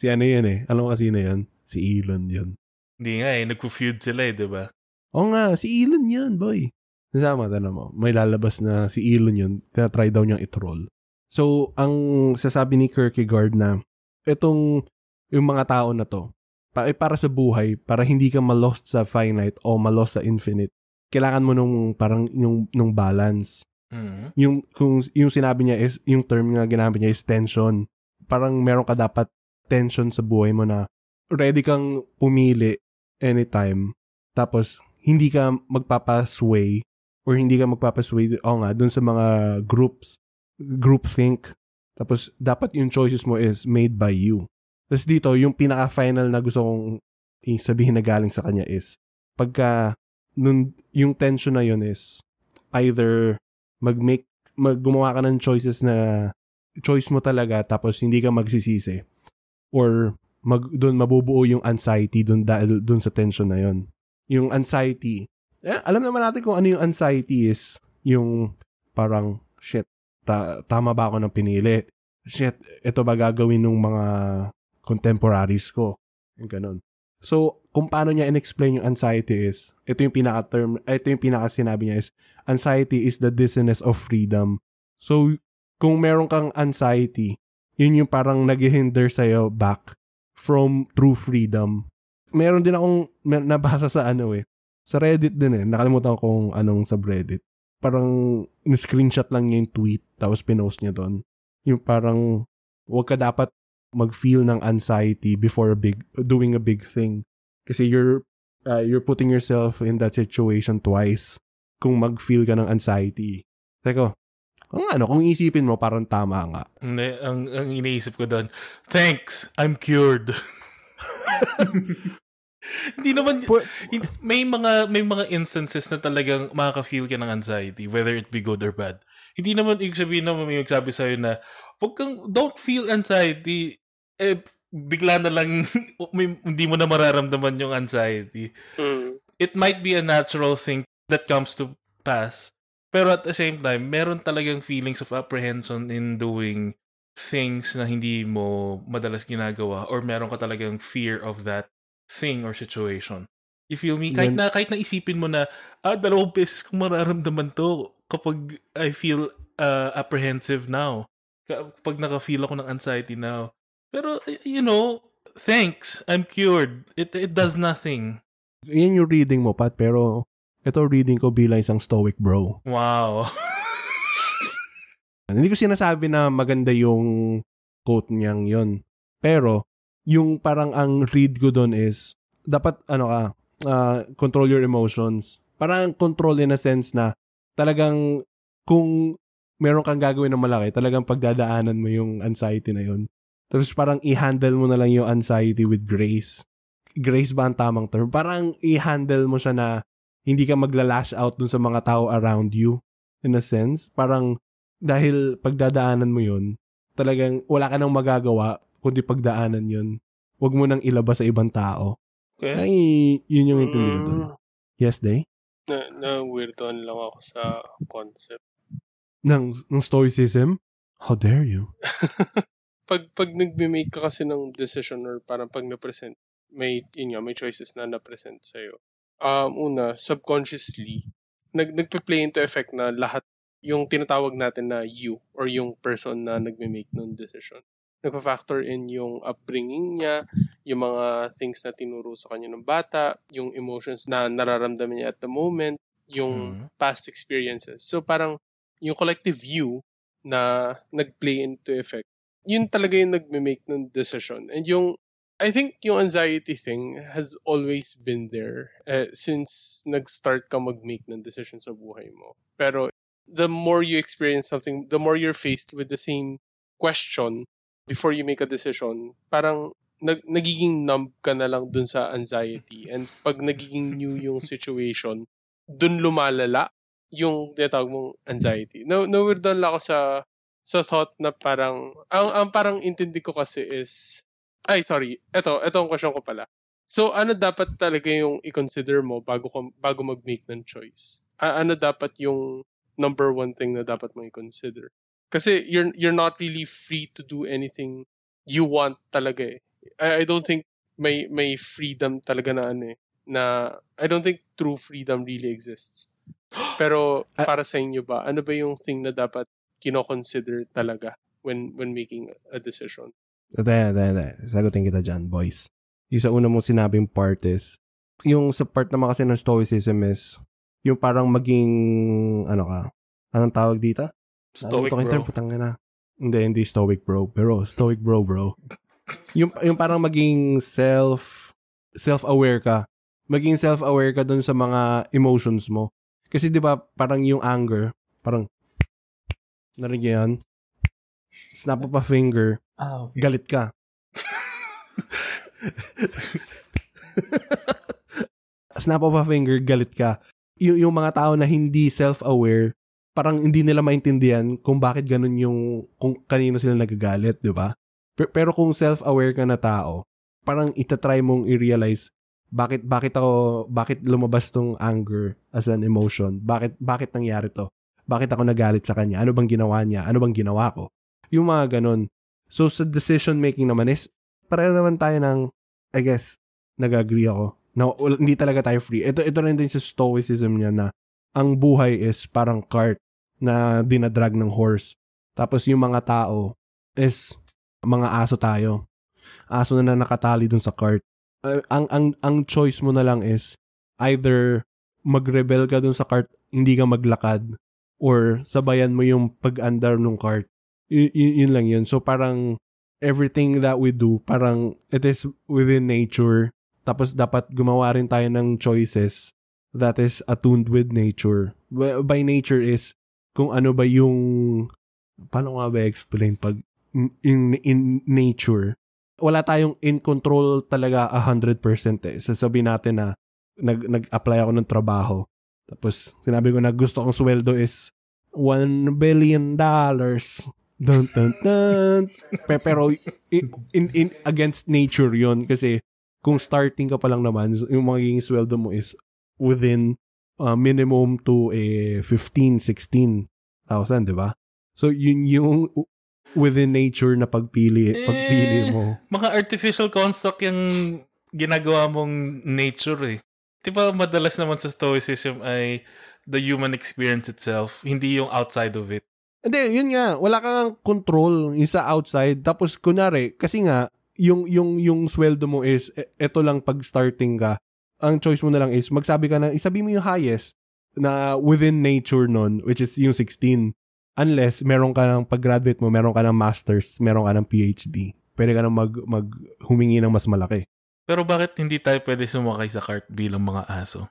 Si ano yan eh. Alam mo kasi sino yan? Si Elon yun. Hindi nga eh, nagpo-feud sila eh, di ba? Oo nga, si Elon yan, boy. Nasama, tanda mo. May lalabas na si Elon yun. Tinatry daw niyang itroll. So, ang sasabi ni Kierkegaard na itong yung mga tao na to, pa, eh, para sa buhay, para hindi ka malost sa finite o malost sa infinite, kailangan mo nung parang yung nung balance. Mm. Yung kung yung sinabi niya is yung term nga ginamit niya is tension. Parang meron ka dapat tension sa buhay mo na ready kang pumili anytime. Tapos hindi ka magpapasway or hindi ka magpapasway o nga dun sa mga groups group think. Tapos dapat yung choices mo is made by you. Tapos dito yung pinaka final na gusto kong sabihin na galing sa kanya is pagka nun, yung tension na yun is either mag-make, mag gumawa ka ng choices na choice mo talaga tapos hindi ka magsisisi or mag doon mabubuo yung anxiety doon dahil doon sa tension na yon. Yung anxiety. Eh, alam naman natin kung ano yung anxiety is yung parang shit, ta- tama ba ako ng pinili? Shit, ito ba gagawin ng mga contemporaries ko? Yung ganun. So, kung paano niya in-explain yung anxiety is, ito yung pinaka-term, ito yung pinaka-sinabi niya is, anxiety is the dizziness of freedom. So, kung meron kang anxiety, yun yung parang nag-hinder sa'yo back from true freedom. meron din akong nabasa sa ano eh. Sa Reddit din eh. Nakalimutan ko kung anong subreddit. Parang ni-screenshot lang niya yung tweet tapos pinost niya doon. Yung parang wag ka dapat mag-feel ng anxiety before a big doing a big thing. Kasi you're uh, you're putting yourself in that situation twice kung mag-feel ka ng anxiety. Teko, ang ano, kung isipin mo, parang tama nga. Hindi, ang, ang iniisip ko doon, thanks, I'm cured. Hindi naman, hindi- may mga may mga instances na talagang makaka-feel ka ng anxiety, whether it be good or bad. Hindi naman ibig sabihin na may magsabi sa'yo na, wag kang, don't feel anxiety. Eh, bigla na lang, may, hindi mo na mararamdaman yung anxiety. Mm. it might be a natural thing that comes to pass. Pero at the same time, meron talagang feelings of apprehension in doing things na hindi mo madalas ginagawa or meron ka talagang fear of that thing or situation. You feel me? Kahit na, kahit na isipin mo na, ah, dalawang beses kong mararamdaman to kapag I feel uh, apprehensive now. Kapag naka-feel ako ng anxiety now. Pero, you know, thanks. I'm cured. It, it does nothing. yan yung reading mo, Pat, pero ito reading ko bilang isang stoic bro. Wow. Hindi ko sinasabi na maganda yung quote niyang yon. Pero, yung parang ang read ko doon is, dapat, ano ka, uh, control your emotions. Parang control in a sense na talagang kung meron kang gagawin na malaki, talagang pagdadaanan mo yung anxiety na yun. Tapos parang i-handle mo na lang yung anxiety with grace. Grace ba ang tamang term? Parang i-handle mo siya na hindi ka magla-lash out dun sa mga tao around you. In a sense. Parang dahil pagdadaanan mo yun, talagang wala ka nang magagawa kundi pagdaanan yun. Huwag mo nang ilabas sa ibang tao. Okay. Ay, yun yung intindi ko dun. Mm. Yes, Day? Na, na weirdoan lang ako sa concept. Ng, ng stoicism? How dare you? pag pag nagme-make ka kasi ng decision or parang pag na-present, may yun nga, may choices na na-present sa Um una, subconsciously nag nagpe-play into effect na lahat yung tinatawag natin na you or yung person na nagme-make ng decision. Nagpa-factor in yung upbringing niya, yung mga things na tinuro sa kanya ng bata, yung emotions na nararamdaman niya at the moment, yung Mhm. past experiences. So parang yung collective you na nag-play into effect yun talaga yung nagme-make ng decision. And yung, I think yung anxiety thing has always been there eh, since nag-start ka mag-make ng decision sa buhay mo. Pero the more you experience something, the more you're faced with the same question before you make a decision, parang nag nagiging numb ka na lang dun sa anxiety. And pag nagiging new yung situation, dun lumalala yung tinatawag mong anxiety. No, no, weird lang ako sa sa thought na parang, ang, ang parang intindi ko kasi is, ay sorry, eto, eto ang question ko pala. So ano dapat talaga yung i-consider mo bago, bago mag-make ng choice? A- ano dapat yung number one thing na dapat mo i-consider? Kasi you're, you're not really free to do anything you want talaga eh. I, I don't think may, may freedom talaga na ano eh, na I don't think true freedom really exists. Pero Ah. para sa inyo ba, ano ba yung thing na dapat kino-consider talaga when when making a decision? Dahil, dahil, dahil. Sagutin kita dyan, boys. Yung sa una mong sinabing part is, yung sa part naman kasi ng stoicism is, yung parang maging, ano ka, anong tawag dito? Stoic Ano bro. Term, putang ina. Hindi, hindi stoic bro. Pero, stoic bro, bro. yung, yung parang maging self, self-aware ka. Maging self-aware ka dun sa mga emotions mo. Kasi di ba parang yung anger, parang, narinig yan, snap of a finger, Ah, okay. galit ka. Snap of a finger, galit ka. Y- yung mga tao na hindi self-aware, parang hindi nila maintindihan kung bakit ganun yung, kung kanino sila nagagalit, di ba? Pero, kung self-aware ka na tao, parang itatry mong i-realize bakit bakit ako bakit lumabas tong anger as an emotion? Bakit bakit nangyari to? Bakit ako nagalit sa kanya? Ano bang ginawa niya? Ano bang ginawa ko? Yung mga ganun. So, sa decision making naman is, pareho naman tayo ng, I guess, nag-agree ako, wal- hindi talaga tayo free. Ito, ito rin din sa stoicism niya na, ang buhay is parang cart na dinadrag ng horse. Tapos yung mga tao is, mga aso tayo. Aso na, na nakatali dun sa cart. uh, ang ang ang choice mo na lang is either mag-rebel ka dun sa cart, hindi ka maglakad or sabayan mo yung pag-andar ng cart. Y- y- yun lang yun. So parang everything that we do, parang it is within nature. Tapos dapat gumawa rin tayo ng choices that is attuned with nature. By by nature is kung ano ba yung paano nga ba explain pag in, in nature wala tayong in control talaga 100% eh. Sasabihin natin na nag, nag-apply ako ng trabaho. Tapos sinabi ko na gusto kong sweldo is 1 billion dollars. Dun, dun, dun. Pe- Pero in, in, in against nature yon kasi kung starting ka pa lang naman, yung magiging sweldo mo is within uh, minimum to a 15, 16,000, di ba? So, yun yung within nature na pagpili, pagpili Eh, mo. Mga artificial construct yung ginagawa mong nature eh. Di ba madalas naman sa stoicism ay the human experience itself, hindi yung outside of it. Hindi, yun nga, wala kang control yung sa outside. Tapos, kunwari, kasi nga, yung, yung, yung sweldo mo is, e- eto lang pag starting ka, ang choice mo na lang is, magsabi ka na, isabi mo yung highest na within nature nun, which is yung 16. Unless, meron ka ng, pag-graduate mo, meron ka ng master's, meron ka ng PhD. Pwede ka na mag, mag humingi ng mas malaki. Pero bakit hindi tayo pwede sumakay sa cart bilang mga aso?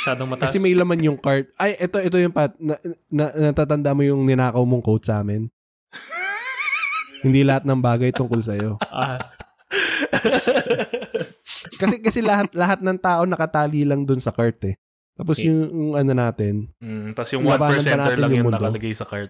Masyadong mataas. Kasi may laman yung cart. Ay, ito, ito yung pat, na, na, natatanda mo yung ninakaw mong quote sa amin. Hindi lahat ng bagay tungkol sa'yo. Ah, kasi kasi lahat lahat ng tao nakatali lang dun sa cart eh. Tapos Okay. yung, yung ano natin, Mm, Tapos yung 1% Labanan pa natin lang yung yung nakalagay sa cart.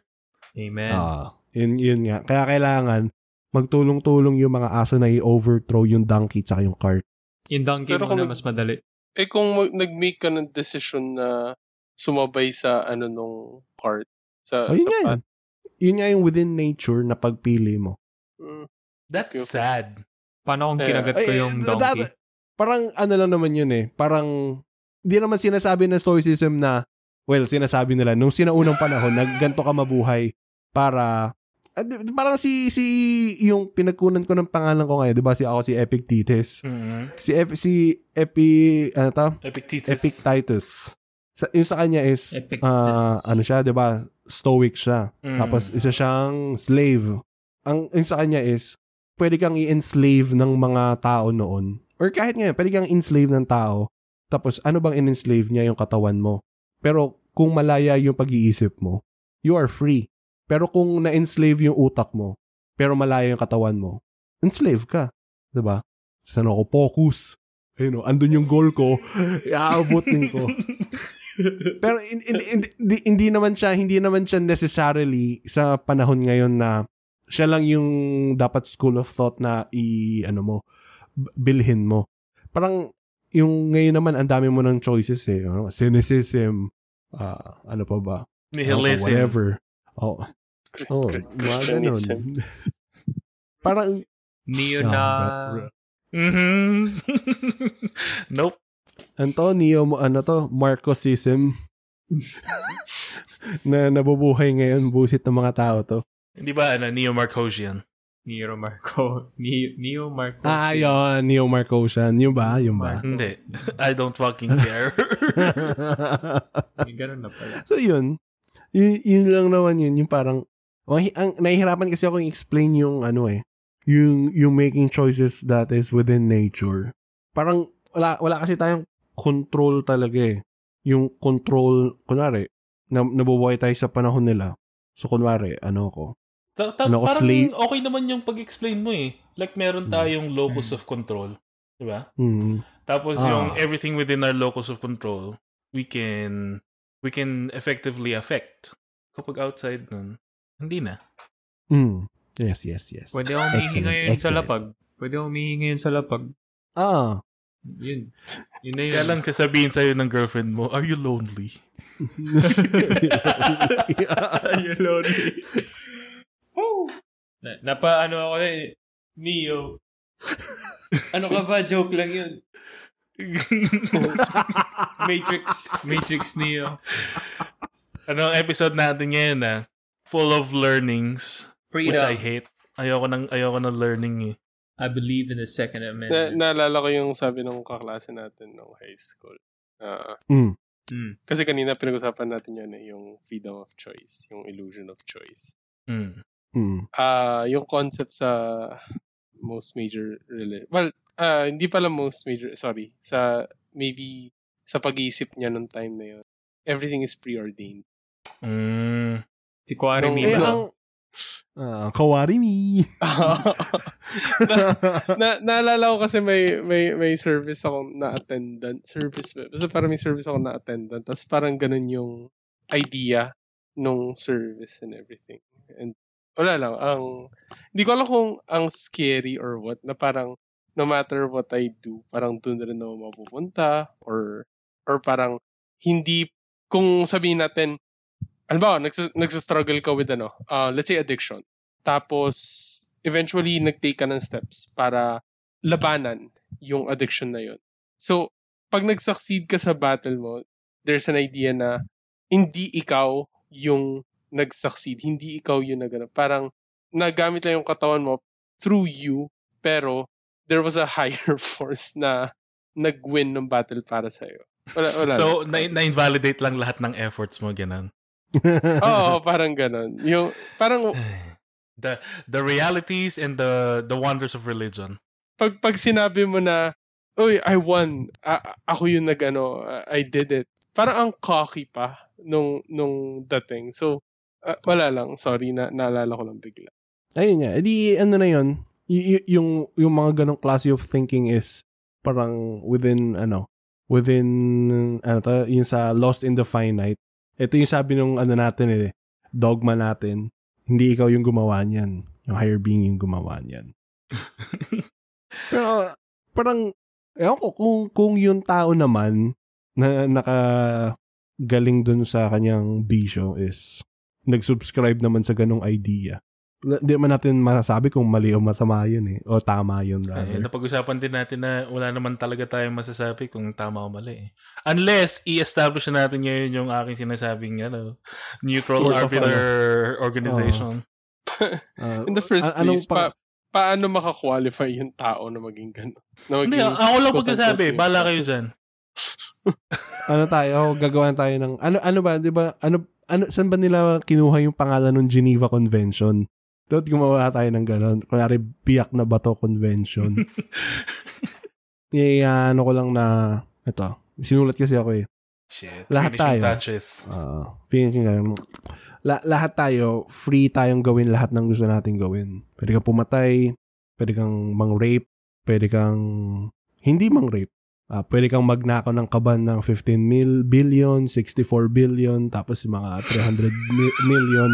amen. ah, yun, yun nga. Kaya kailangan magtulong-tulong yung mga aso na i-overthrow yung donkey tsaka yung cart. yung donkey Pero kung- na mas madali. Eh kung nag-make ka ng decision na sumabay sa ano nung cart. Sa, O yun sa nga yun. path. Yun nga yung within nature na pagpili mo. Mm. That's Okay. sad. Paano kung Eh, kinagat ko yung eh, donkey? that- parang ano lang naman yun eh. Parang, di naman sinasabi ng stoicism na, well, sinasabi nila, nung sinaunang panahon, nagganto ka mabuhay para, di- parang si, si, yung pinagkunan ko ng pangalan ko ngayon, di ba si ako si Epictetus. Mm. Si, Ep, si Epi, ano to? Epictetus. Epictetus. Sa, yung sa kanya is, Epictetus. ah, ano siya, di ba? Stoic siya. Mm. Tapos isa siyang slave. Ang yung sa kanya is pwede kang i-enslave ng mga tao noon. Or kahit ngayon, pwede kang enslave ng tao. Tapos ano bang in-enslave niya yung katawan mo? Pero kung malaya yung pag-iisip mo, you are free. Pero kung na-enslave yung utak mo, pero malaya yung katawan mo, enslave ka. ba? Saan ako focus? Ayun o, andun yung goal ko, iaabutin ko. Pero in, in, in- hindi, hindi naman siya hindi naman siya necessarily sa panahon ngayon na siya lang yung dapat school of thought na i ano mo bilhin mo. Parang yung ngayon naman ang dami mo ng choices eh. Ano, cynicism, ah, ano pa ba? Nihilism. whatever. Oh. Oh, mga ganun. Parang Neo Ah, na... but- Mhm. nope. Antonio, mo ano to, Marcosism. na nabubuhay ngayon, busit ng mga tao to. Hindi ba ano, Neo Marcosian? Neo Marco. Neo, Neo Marco. Ah, yun, Neo Marcosian. Yung ba? Yung ba? Hindi. I don't fucking care. May ganun na pala. so, yun. Y- yun lang naman yun. Yung parang, ang, ang, nahihirapan kasi ako i-explain yung ano eh, yung, yung making choices that is within nature. Parang, wala, wala kasi tayong control talaga eh. Yung control, kunwari, na, nabubuhay tayo sa panahon nila. So, kunwari, ano ko, Ta- ta- Ano parang slave? okay naman yung pag-explain mo eh. Like meron Hmm. tayong locus of control. Di ba? hmm, Tapos Ah. yung everything within our locus of control, we can we can effectively affect. Kapag outside nun, hindi na. hmm, yes, yes, yes. Pwede akong humihingi Excellent, ngayon sa excellent. lapag. Pwede akong humihingi ngayon sa lapag. Ah. Yun. Yun na yun. Kaya lang sasabihin sa'yo ng girlfriend mo, are you lonely? Are you lonely? Na, napa ano ako na eh. Neo. ano ka ba? Joke lang yun. Matrix. Matrix Neo. ano ang episode natin ngayon na full of learnings, Freedom. which I hate. Ayoko ng ayoko ng learning eh. I believe in the Second Na, Amendment. naalala ko yung sabi ng kaklase natin nung high school. Ah, Mm. Mm. kasi kanina pinag-usapan natin yun eh, yung freedom of choice, yung illusion of choice. Mm. Mm. Ah, yung concept sa most major religion. Well, ah, hindi pala most major, sorry. Sa maybe sa pag-iisip niya nung time na yun. Everything is preordained. Mm. Si Quarry Nung- Eh, ang... Ah, kawari mi. na, na, naalala ko kasi may may may service ako na attendant. Service ba? Basta parang may service ako na attendant. Tapos parang ganun yung idea nung service and everything. And wala lang. Ang, hindi ko alam kung ang scary or what, na parang no matter what I do, parang doon rin ako mapupunta or or parang hindi, kung sabihin natin, ano ba, nagsa- nagsa-struggle ka with ano, uh, let's say addiction. Tapos, eventually, nag-take ka ng steps para labanan yung addiction na yun. So, pag nag-succeed ka sa battle mo, there's an idea na hindi ikaw yung nag-succeed. Hindi ikaw yung nag Parang nagamit lang yung katawan mo through you, pero there was a higher force na nag-win ng battle para sa'yo. Wala, wala So, na- na-invalidate lang lahat ng efforts mo, ganun. Oo, parang ganon. Yung, parang The the realities and the the wonders of religion. pag pag sinabi mo na, Uy, I won. A- ako yung nag ano, I did it. Parang ang cocky pa nung nung dating. So ah, wala lang, sorry na naalala ko lang bigla. Ayun nga. Edi, ano na yun? Y- y- yung, yung mga ganong class of thinking is parang within, ano, within, ano to, yung sa Lost in the Finite. Ito yung sabi nung, ano natin eh, dogma natin. Hindi ikaw yung gumawa niyan. Yung higher being yung gumawa niyan. Pero, parang, ewan ko, kung, kung yung tao naman na nakagaling dun sa kanyang bisyo is nag-subscribe naman sa ganong idea. Hindi man natin masasabi kung mali o masama yun eh. O tama yun Ay, rather. napag-usapan din natin na wala naman talaga tayong masasabi kung tama o mali. eh. Unless, i-establish na natin ngayon yung aking sinasabing ano, neutral Sort of, arbiter organization. Ah, In the first anong place, pa, paano maka-qualify yung tao na maging gano'n? Na Hindi, maging, ako lang pagkasabi. Bala kayo dyan. ano tayo, gagawa tayo ng, ano, ano ba, di ba, ano, ano, saan ba nila kinuha yung pangalan ng Geneva Convention? Dapat gumawa tayo ng gano'n. Kunwari, biyak na bato convention. eh, ano ko lang na, ito, sinulat kasi ako eh. Shit. Lahat finishing tayo. touches. Uh, finishing. La- lahat tayo, free tayong gawin lahat ng gusto nating gawin. Pwede kang pumatay, pwede kang mang-rape, pwede kang hindi mang-rape. Ah, pwede kang magnakaw ng kaban ng 15 mil, billion, 64 billion, tapos mga 300 mi- million.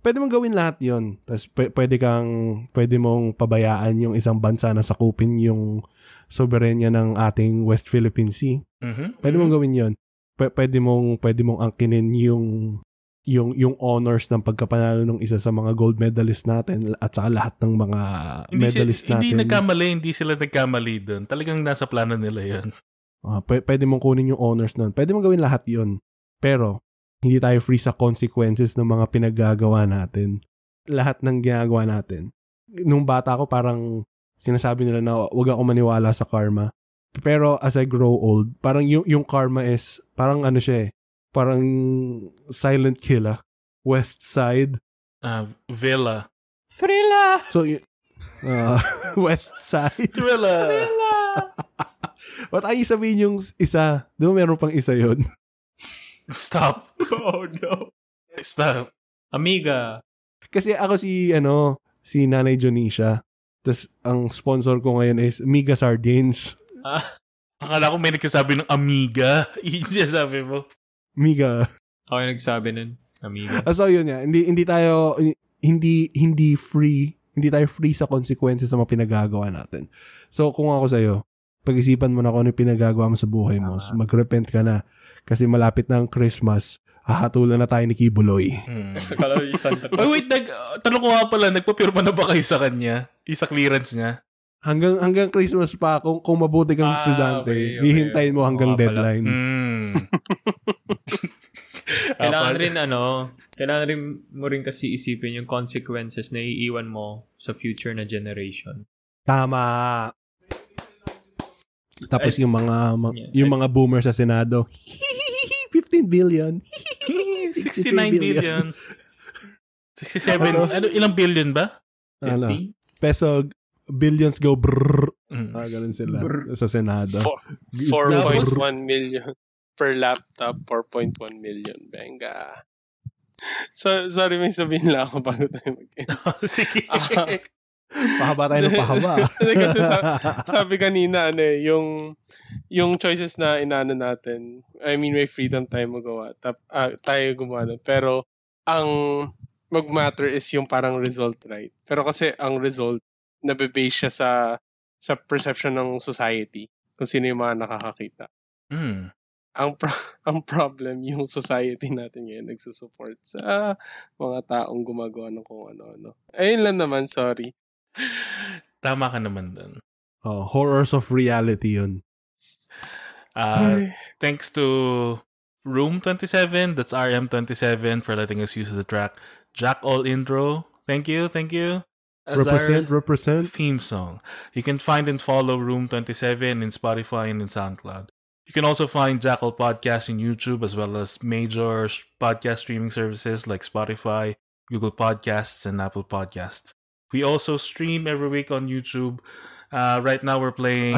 Pwede mong gawin lahat yon Tapos pw- pwede kang, pwede mong pabayaan yung isang bansa na sakupin yung soberenya ng ating West Philippine Sea. Mhm. Pwede mong gawin 'yon. P- pwede mong pwede mong angkinin yung yung yung honors ng pagkapanalo ng isa sa mga gold medalist natin at saka lahat ng mga Hindi, si, medalist hindi natin. nagkamali, hindi sila nagkamali doon. Talagang nasa plano nila yun. Ah, pw- pwede mong kunin yung honors nun. Pwede mong gawin lahat 'yon. Pero hindi tayo free sa consequences ng mga pinaggagawa natin. Lahat ng ginagawa natin. Nung bata ko parang sinasabi nila na wag ako maniwala sa karma. Pero as I grow old, parang yung, yung karma is parang ano siya eh. Parang silent killer. West side. Ah, Villa. Thrilla! So, ah, west side. Villa! What ay sabihin yung isa? Di ba meron pang isa yon Stop. Oh no. Stop. Amiga. Kasi ako si, ano, si Nanay Jonisha. Tapos, ang sponsor ko ngayon is Miga Sardines. Ah, Akala ko may nagsasabi ng Amiga. Yun sabi mo. Miga. ako yung nagsabi nun. Amiga. Ah, so, yun nga. Hindi, hindi tayo, hindi, hindi free, hindi tayo free sa consequences ng mga pinagagawa natin. So, kung ako sa'yo, pag-isipan mo na kung ano yung pinagagawa mo sa buhay mo. So, mag-repent ka na. Kasi malapit na ang Christmas, hahatulan na tayo ni Kibuloy. Hmm. Oh, wait, nag, uh, tanong ko nga pala, nagpapirma na ba kayo sa kanya? Isa clearance niya? Hanggang hanggang Christmas pa, kung, kung mabuti kang Ah, estudyante, okay, okay. hihintayin mo hanggang pala. deadline. Hmm. Kailangan rin ano, kailangan rin mo rin kasi isipin yung consequences na iiwan mo sa future na generation. Tama. Tapos Ay, yung mga ma- yeah. yung mga boomer sa Senado. 15 billion. 69 billion. 67. ano, ilang billion ba? Ano? 50? Peso billions go brrr. Mm. Ah, ganun sila Brrr. sa Senado. Four- Tapos- 4.1 million per laptop, 4.1 million. Benga. So, sorry, may sabihin lang ako bago tayo mag Sige. Ah. Pahaba tayo ng pahaba. Kasi Sabi kanina, ano eh, yung, yung choices na inaano natin, I mean, may freedom tayo magawa. Tap, ah, tayo gumawa. nun. Pero, ang mag-matter is yung parang result, right? Pero kasi ang result, nabe-base siya sa sa perception ng society kung sino yung mga nakakakita. Mm. Ang pro- ang problem yung society natin ngayon nagsusupport sa mga taong gumagawa ng kung ano-ano. Ayun lang naman, sorry. Tama ka naman dun. oh, horrors of reality yun. Uh, thanks to Room 27, that's RM27 for letting us use the track. Jack All Intro, thank you, thank you. As our Represent, represent. theme song. You can find and follow Room 27 in Spotify and in SoundCloud. You can also find Jackal Podcast on YouTube as well as major podcast streaming services like Spotify, Google Podcasts, and Apple Podcasts. We also stream every week on YouTube. Uh, right now we're playing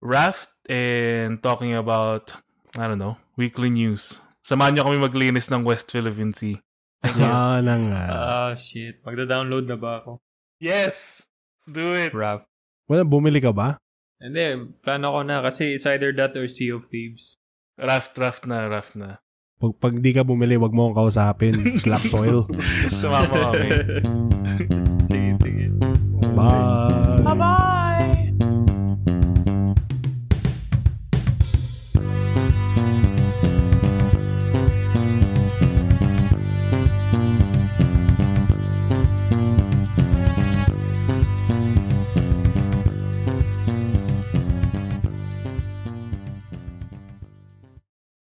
Raft and talking about, I don't know, weekly news. Samahan niyo kami maglinis ng West Philippine Sea. Thank you. Ah, na nga. Ah, shit. Magda-download na ba ako? yes! Do it! Rap. Wala, bumili ka ba? Hindi, plano ko na kasi it's either that or Sea of Thieves. Raft, raft na, raft na. Pag, pag di ka bumili, wag mo akong kausapin. Slap soil. Sumama kami. sige, sige. Bye.